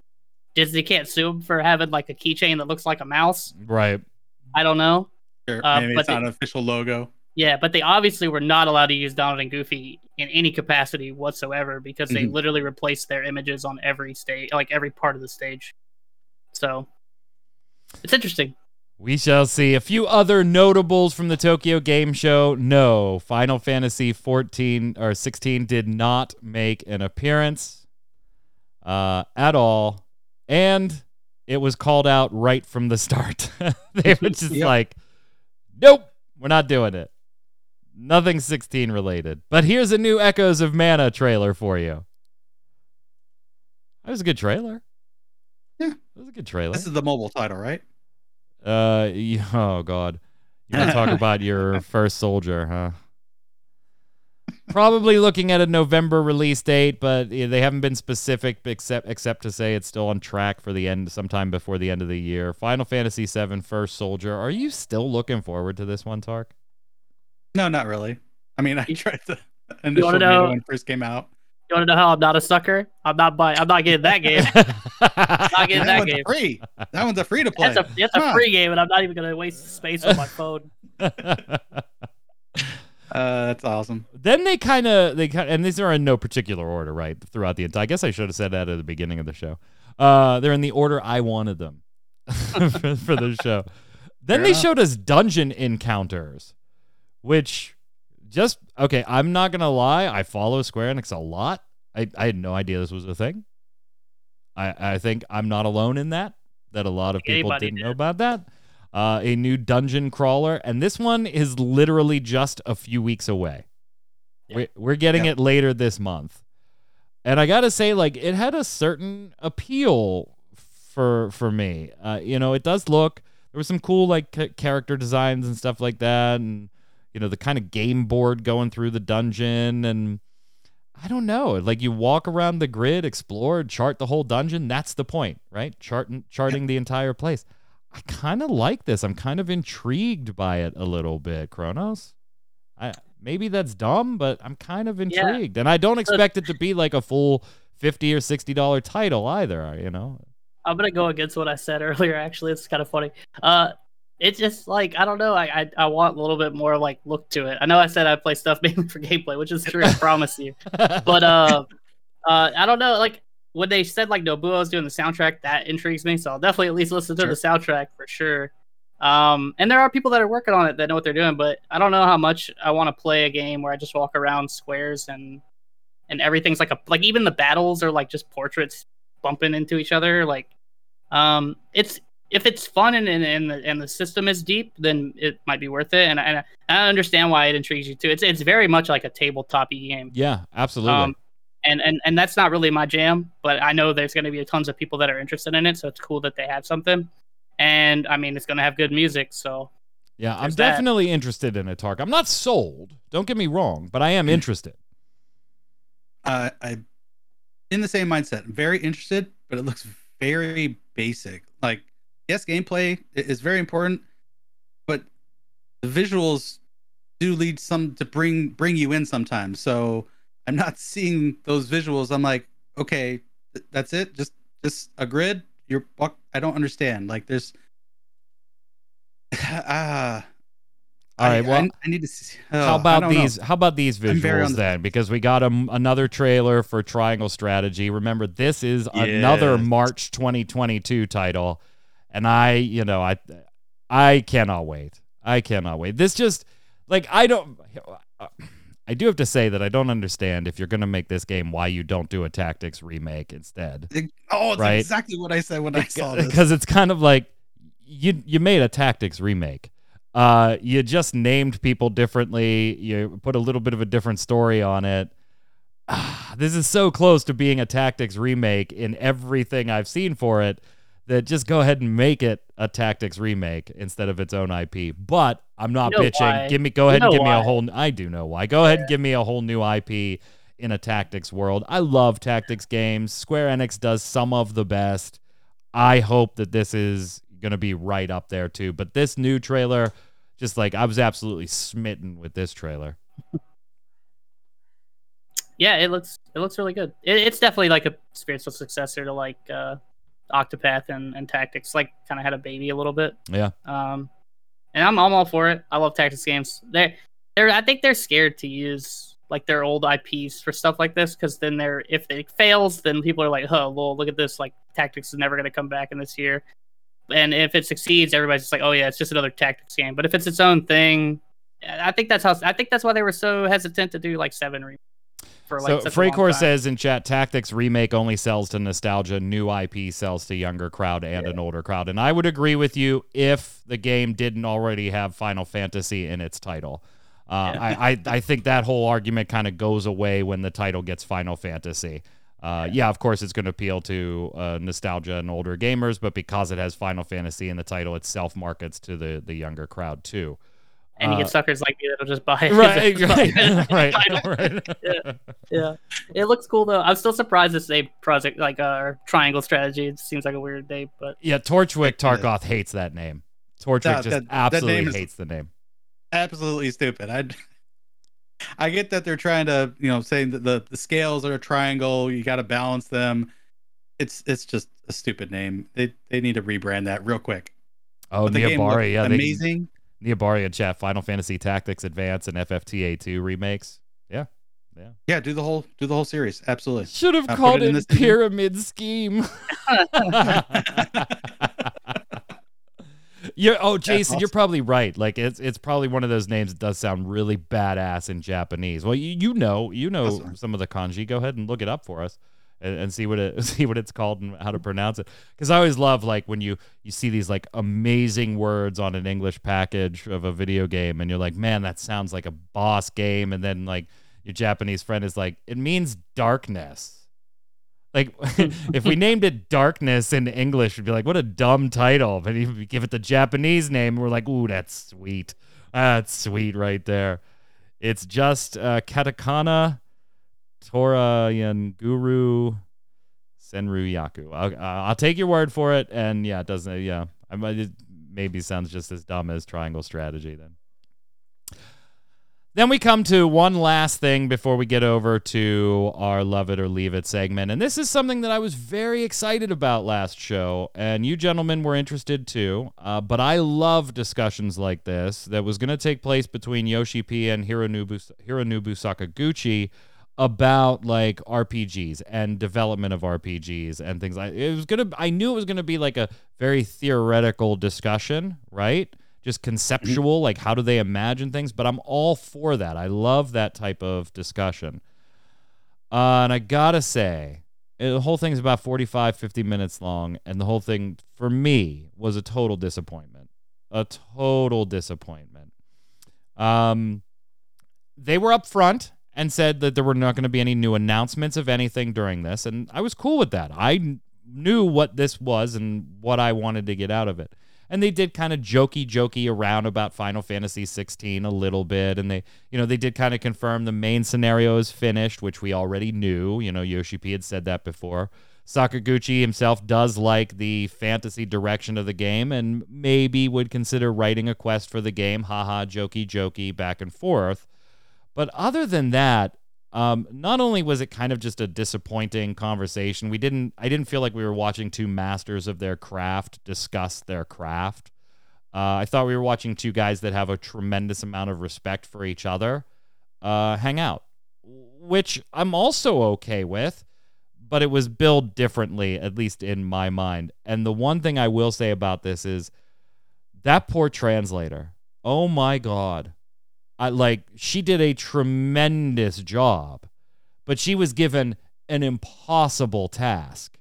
Disney can't sue them for having like a keychain that looks like a mouse. Right. I don't know. sure, Uh, maybe but it's not the- an official logo. Yeah, but they obviously were not allowed to use Donald and Goofy in any capacity whatsoever because they Mhm. literally replaced their images on every stage, like every part of the stage. So it's interesting. We shall see. A few other notables from the Tokyo Game Show. No, Final Fantasy 14 or 16 did not make an appearance uh, at all, and it was called out right from the start. they were just Yep. like, "Nope, we're not doing it. Nothing 16 related." But here's a new Echoes of Mana trailer for you. That was a good trailer. Yeah. that was a good trailer. This is the mobile title, right? Uh, y- oh god, you want to talk about your first soldier, huh? Probably looking at a November release date, but yeah, they haven't been specific except except to say it's still on track for the end, sometime before the end of the year. Final Fantasy VII First Soldier. Are you still looking forward to this one, Tark? No, not really. I mean, I tried to wanna initial beta know- when it first came out. You want to know how I'm not a sucker? I'm not buying. I'm not getting that game. Not getting that that one's game. free. That one's a free to play. That's a that's Come a free game, and I'm not even gonna waste space on my phone. Uh, that's awesome. then they kind of they kinda, and these are in no particular order, right? Throughout the entire. I guess I should have said that at the beginning of the show. Uh, they're in the order I wanted them for, for the show. Then Fair they enough. showed us dungeon encounters, which just okay. I'm not gonna lie. I follow Square Enix a lot. I, I had no idea this was a thing. I I think I'm not alone in that. That a lot of people anybody didn't did. know about that. Uh, a new dungeon crawler, and this one is literally just a few weeks away. Yeah. We're, we're getting Yeah. it later this month, and I gotta say, like, it had a certain appeal for for me. Uh, you know, it does look. There was some cool like ca- character designs and stuff like that, and you know the kind of game board going through the dungeon, and I don't know, like you walk around the grid, explore, chart the whole dungeon. That's the point, right? Charting charting the entire place. I kind of like this. I'm kind of intrigued by it a little bit, Kronos. I maybe that's dumb, but I'm kind of Yeah. intrigued, and I don't expect it to be like a full fifty or sixty dollar title either. You know, I'm gonna go against what I said earlier. Actually, it's kind of funny. Uh, it's just like I don't know. I, I I want a little bit more like look to it. I know I said I play stuff mainly for gameplay, which is true. I promise you. But uh, uh, I don't know. Like when they said like Nobuo is doing the soundtrack, that intrigues me. So I'll definitely at least listen to Sure. the soundtrack for sure. Um, and there are people that are working on it that know what they're doing, but I don't know how much I want to play a game where I just walk around squares and and everything's like a like even the battles are like just portraits bumping into each other. Like, um, it's if it's fun and and and the, and the system is deep, then it might be worth it. And I, and I- I understand why it intrigues you too. It's it's very much like a tabletop game. yeah, absolutely. Um, and, and and that's not really my jam, but I know there's going to be tons of people that are interested in it, so it's cool that they have something. And I mean, it's going to have good music, so yeah, I'm there's that. definitely interested in it, Tark. I'm not sold. Don't get me wrong, but I am interested. Uh, I in the same mindset. Very interested, but it looks very basic. Like yes, gameplay is very important, but the visuals do lead some to bring bring you in sometimes. So I'm not seeing those visuals. I'm like, okay, th- that's it. Just just a grid. You're I don't understand. Like there's ah. All right. I- well, I, I need to. See, oh, How about don't know. these? How about these I'm very on visuals the then? Because we got a, another trailer for Triangle Strategy. Remember, this is another March 2022 title, and I, you know, I, I cannot wait. I cannot wait. This just like I don't. I do have to say that I don't understand if you're going to make this game why you don't do a tactics remake instead. It- oh, that's right? exactly what I said when I saw this. because it's kind of like you you made a tactics remake uh you just named people differently you put a little bit of a different story on it Ah, this is so close to being a tactics remake in everything i've seen for it that just go ahead and make it a tactics remake instead of its own ip but i'm not You know bitching why. give me go You ahead and give me a whole i do know why go ahead and give me a whole new ip in a tactics world i love tactics games square enix does some of the best I hope that this is going to be right up there too. But this new trailer, just like I was absolutely smitten with this trailer. Yeah, it looks it looks really good. It, it's definitely like a spiritual successor to like uh, Octopath and, and Tactics. Like kind of had a baby a little bit. Yeah. Um, and I'm I'm all for it. I love tactics games. They they're I think they're scared to use like their old IPs for stuff like this because then they're if it fails, then people are like, oh, well, look at this. Like tactics is never going to come back in this year. And if it succeeds, everybody's just like, oh yeah, it's just another tactics game. But if it's its own thing, I think that's how I think that's why they were so hesitant to do like seven re- for like so such Freycore says in chat, Tactics remake only sells to nostalgia. New IP sells to younger crowd and an older crowd. And I would agree with you if the game didn't already have Final Fantasy in its title. Uh, Yeah. I, I I think that whole argument kind of goes away when the title gets Final Fantasy. Uh, yeah, of course, it's going to appeal to uh, nostalgia and older gamers, but because it has Final Fantasy in the title, it self markets to the the younger crowd too. And you uh, get suckers like me that'll just buy it. Right, right, right, right. Yeah. yeah, it looks cool though. I'm still surprised it's a project like uh, Triangle Strategy. It seems like a weird name, but Yeah, Torchwick Yeah. Tarkoth hates that name. Torchwick That- just that- that absolutely name hates the name. absolutely stupid. I I get that they're trying to, you know, saying that the, the scales are a triangle, you got to balance them. It's it's just a stupid name. They they need to rebrand that real quick. Oh, But the game looked Niabari, yeah, they, amazing. Niabari in chat. Final Fantasy Tactics Advance and FFTA two remakes. Yeah, yeah. Yeah, do the whole do the whole series. Absolutely. Should have Uh, called it in it this thing. Pyramid Scheme. Yeah. Oh, Jason, you're probably right. Like it's it's probably one of those names that does sound really badass in Japanese. Well, you, you know you know Awesome. some of the kanji. Go ahead and look it up for us and, and see what it see what it's called and how to pronounce it. Because I always love like when you you see these like amazing words on an English package of a video game, and you're like, man, that sounds like a boss game. And then like your Japanese friend is like, it means darkness. Like if we named it Darkness in English, we'd be like, what a dumb title. But if we give it the Japanese name, we're like, ooh, that's sweet. That's sweet right there. It's just uh, katakana, Tora Guru, Senru Yaku. I'll, I'll take your word for it. And yeah, it doesn't. Yeah, I might. It maybe sounds just as dumb as Triangle Strategy then. Then we come to one last thing before we get over to our Love It or Leave It segment. And this is something that I was very excited about last show, and you gentlemen were interested too. Uh, but I love discussions like this that was going to take place between Yoshi P and Hironobu, Hironobu Sakaguchi about like RPGs and development of RPGs and things like it was gonna I knew it was gonna be like a very theoretical discussion, right? Just conceptual, like how do they imagine things? But I'm all for that. I love that type of discussion. Uh, and I gotta say, the whole thing's about 45, 50 minutes long, and the whole thing for me was a total disappointment. A total disappointment. Um, they were up front and said that there were not going to be any new announcements of anything during this, and I was cool with that. I knew what this was and what I wanted to get out of it. and they did kind of jokey jokey around about Final Fantasy 16 a little bit and they you know they did kind of confirm the main scenario is finished which we already knew you know Yoshi P had said that before Sakaguchi himself does like the fantasy direction of the game and maybe would consider writing a quest for the game haha jokey jokey back and forth but other than that um, not only was it kind of just a disappointing conversation, we didn't I didn't feel like we were watching two masters of their craft discuss their craft. Uh, I thought we were watching two guys that have a tremendous amount of respect for each other uh, hang out, which I'm also okay with, but it was billed differently, at least in my mind. And the one thing I will say about this is that poor translator. Oh my God. I like she did a tremendous job, but she was given an impossible task.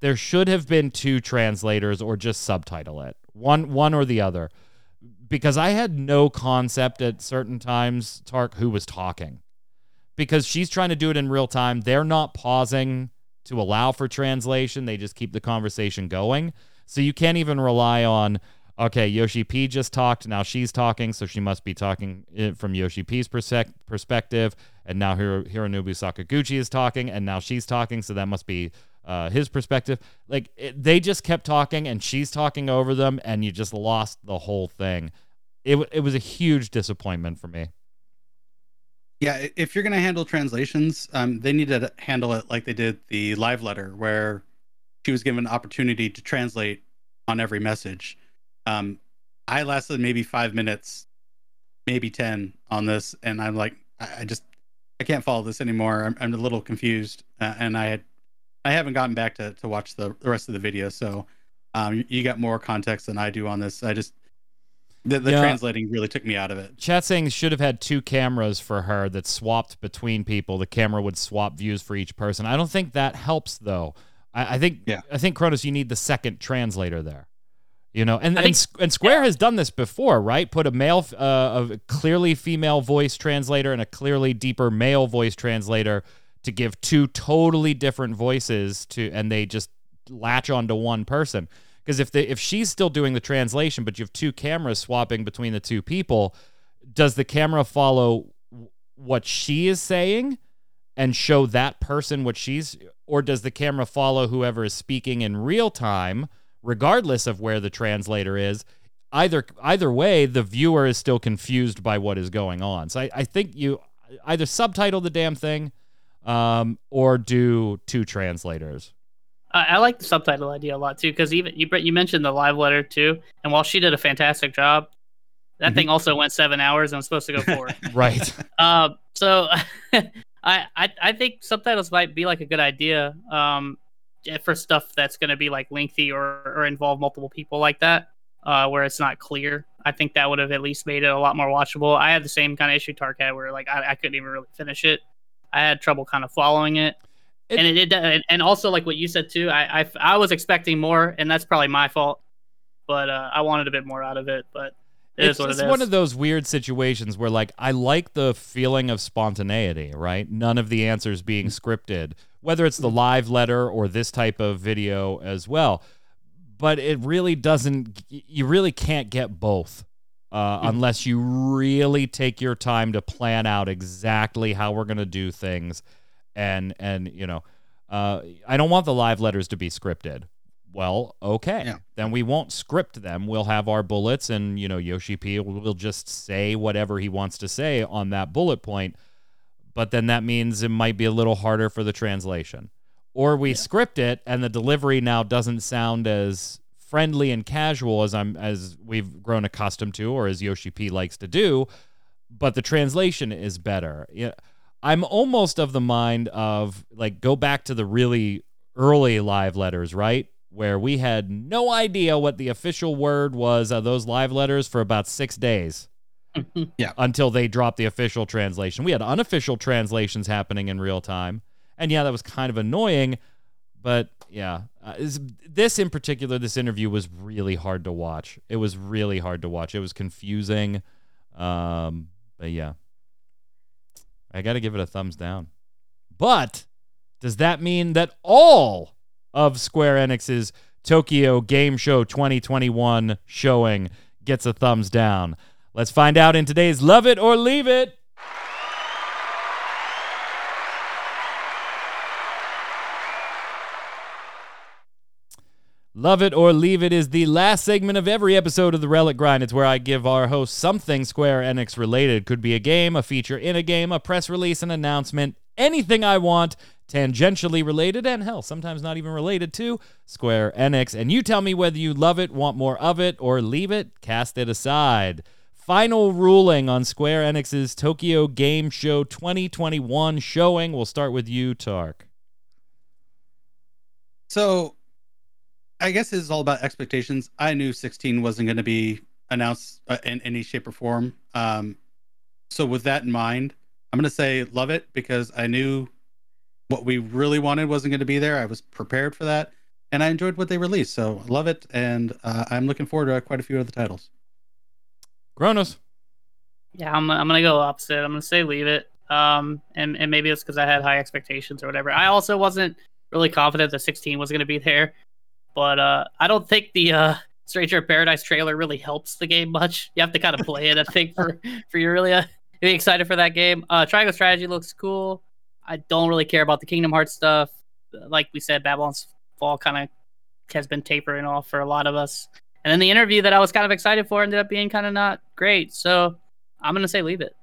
There should have been two translators or just subtitle it. One one or the other. Because I had no concept at certain times, Tark, who was talking. Because she's trying to do it in real time. They're not pausing to allow for translation. They just keep the conversation going. So you can't even rely on okay, Yoshi P just talked. Now she's talking, so she must be talking eh, from Yoshi P's perspective. And now Hiro- Hironobu Sakaguchi is talking, and now she's talking, so that must be uh, his perspective. Like it, they just kept talking, and she's talking over them, and you just lost the whole thing. It it was a huge disappointment for me. Yeah, if you're to handle translations, um, they need to handle it like they did the live letter, where she was given an opportunity to translate on every message. Um, I lasted maybe five minutes, maybe ten on this, and I'm like, I, I just I can't follow this anymore. I'm, I'm a little confused, uh, and I had I haven't gotten back to to watch the, the rest of the video, so um, you, you got more context than I do on this. I just the, the Yeah. translating really took me out of it. Chat saying should have had two cameras for her that swapped between people. The camera would swap views for each person. I don't think that helps though. I, I think Yeah. I think Kronos, you need the second translator there. You know, and and, think- and Square has done this before, right? Put a male, uh, a clearly female voice translator and a clearly deeper male voice translator to give two totally different voices to, and they just latch onto one person. Because if they, if she's still doing the translation, but you have two cameras swapping between the two people, does the camera follow what she is saying and show that person what she's or does the camera follow whoever is speaking in real time regardless of where the translator is either either way the viewer is still confused by what is going on so i, I think you either subtitle the damn thing um, or do two translators I, I like the subtitle idea a lot too, because even you you mentioned the live letter too, and while she did a fantastic job, that Mhm. thing also went seven hours and was supposed to go four. right Um, so I, I I think subtitles might be like a good idea. Um, for stuff that's going to be like lengthy or or involve multiple people like that, uh, where it's not clear. I think that would have at least made it a lot more watchable. I had the same kind of issue Tark had, where like I, I couldn't even really finish it. I had trouble kind of following it. It- and it did, and- and also like what you said too. I, I I was expecting more, and that's probably my fault. But uh, I wanted a bit more out of it. But it it's, what it's it is. one of those weird situations where like I like the feeling of spontaneity, right? None of the answers being scripted, whether it's the live letter or this type of video as well. But it really doesn't you really can't get both. Uh, unless you really take your time to plan out exactly how we're going to do things and and you know uh, i don't want the live letters to be scripted well okay Yeah. then we won't script them. We'll have our bullets and you know yoshi p will, just say whatever he wants to say on that bullet point but then that means it might be a little harder for the translation. Or we script it and the delivery now doesn't sound as friendly and casual as i'm as we've grown accustomed to or as yoshi p likes to do but the translation is better. Yeah i'm almost of the mind of like go back to the really early live letters right where we had no idea what the official word was of those live letters for about six days yeah. until they dropped the official translation. We had unofficial translations happening in real time. And yeah, that was kind of annoying, but yeah, uh, this in particular, this interview was really hard to watch. It was really hard to watch. It was confusing. Um, but yeah, I got to give it a thumbs down. But does that mean that all of Square Enix's Tokyo Game Show 2021 showing gets a thumbs down. Let's find out in today's Love It or Leave It. Love It or Leave It is the last segment of every episode of the Relic Grind. It's where I give our host something Square Enix related. Could be a game, a feature in a game, a press release, an announcement, anything I want, tangentially related, and hell, sometimes not even related to Square Enix. And you tell me whether you love it, want more of it, or leave it, cast it aside. Final ruling on Square Enix's Tokyo Game Show 2021 showing. We'll start with you, Tark. So I guess is all about expectations. I knew 16 wasn't going to be announced uh, in any shape or form. Um, so with that in mind, I'm going to say love it because I knew what we really wanted wasn't going to be there. I was prepared for that, and I enjoyed what they released. So I love it, and uh, I'm looking forward to quite a few of the titles. Kronos. Yeah, I'm, I'm gonna go opposite. I'm gonna say leave it. Um, and and maybe it's because I had high expectations or whatever. I also wasn't really confident that 16 was gonna be there, but uh, I don't think the uh, Stranger of Paradise trailer really helps the game much. You have to kind of play it, I think, for for you really uh, be excited for that game. Uh, Triangle Strategy looks cool. I don't really care about the Kingdom Hearts stuff. Like we said, Babylon's Fall kind of has been tapering off for a lot of us. And then the interview that I was kind of excited for ended up being kind of not great. So I'm gonna say leave it.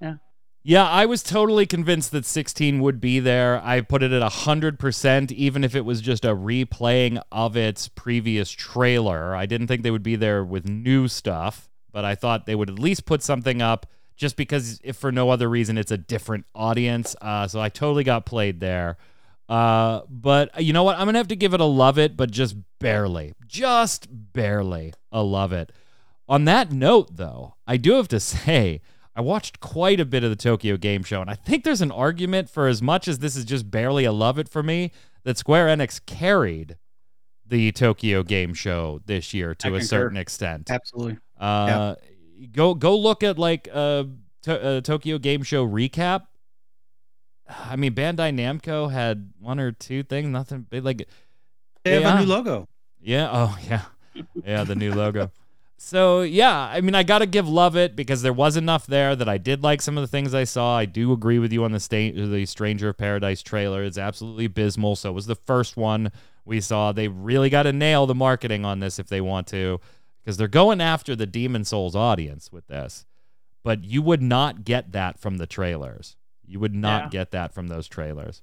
Yeah. Yeah, I was totally convinced that 16 would be there. I put it at 100%, even if it was just a replaying of its previous trailer. I didn't think they would be there with new stuff, but I thought they would at least put something up just because, if for no other reason, it's a different audience. Uh, so I totally got played there. Uh, but you know what? I'm going to have to give it a love it, but just barely. Just barely a love it. On that note, though, I do have to say, I watched quite a bit of the Tokyo Game Show, and I think there's an argument for as much as this is just barely a love it for me, that Square Enix carried the Tokyo Game Show this year to I a concur. certain extent. Absolutely. Uh, Go go look at like a, to, uh, Tokyo Game Show recap. I mean, Bandai Namco had one or two things, nothing big. Like, They have Yeah. a new logo. yeah, oh yeah, yeah, the new logo. So yeah, I mean, I gotta give love it because there was enough there that I did like some of the things I saw. I do agree with you on the state, the Stranger of Paradise trailer. It's absolutely abysmal. So it was the first one we saw. They really got to nail the marketing on this if they want to, because they're going after the Demon Souls audience with this. But you would not get that from the trailers. You would not Yeah. get that from those trailers,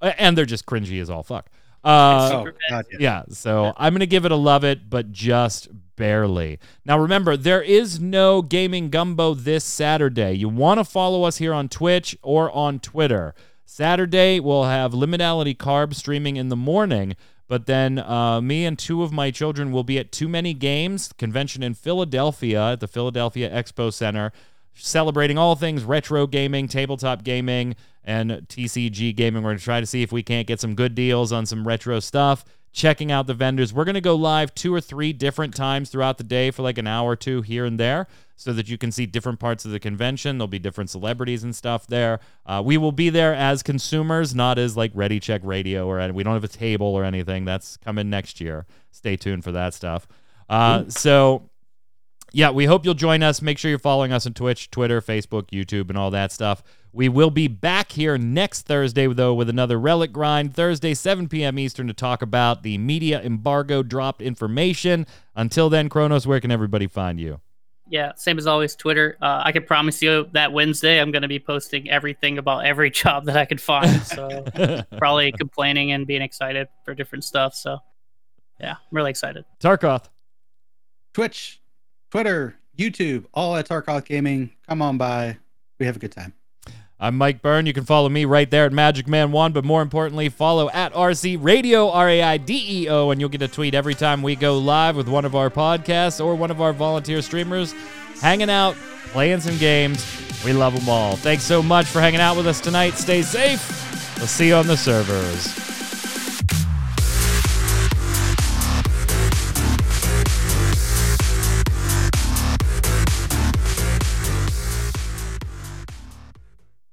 and they're just cringy as all fuck. Uh, oh, super God, bad. yeah. yeah, so I'm going to give it a love it, but just barely. Now, remember, there is no Gaming Gumbo this Saturday. You want to follow us here on Twitch or on Twitter. Saturday, we'll have Liminality Carb streaming in the morning, but then uh, me and two of my children will be at Too Many Games convention in Philadelphia at the Philadelphia Expo Center celebrating all things retro gaming, tabletop gaming, and TCG gaming. We're going to try to see if we can't get some good deals on some retro stuff. Checking out the vendors. We're going to go live two or three different times throughout the day for like an hour or two here and there so that you can see different parts of the convention. There'll be different celebrities and stuff there. Uh, we will be there as consumers, not as like Ready Check Radio or any- we don't have a table or anything. That's coming next year. Stay tuned for that stuff. Uh, so yeah, we hope you'll join us. Make sure you're following us on Twitch, Twitter, Facebook, YouTube, and all that stuff. We will be back here next Thursday, though, with another Relic Grind, Thursday, 7 p.m. Eastern, to talk about the media embargo dropped information. Until then, Kronos, where can everybody find you? Yeah, same as always, Twitter. Uh, I can promise you that Wednesday I'm going to be posting everything about every job that I could find. So probably complaining and being excited for different stuff. So yeah, I'm really excited. Tarkoth. Twitch, Twitter, YouTube, all at Tarkoth Gaming. Come on by. We have a good time. I'm Mike Byrne. You can follow me right there at Magic Man One, but more importantly, follow at RC Radio R A I D E O, and you'll get a tweet every time we go live with one of our podcasts or one of our volunteer streamers, hanging out, playing some games. We love them all. Thanks so much for hanging out with us tonight. Stay safe. We'll see you on the servers.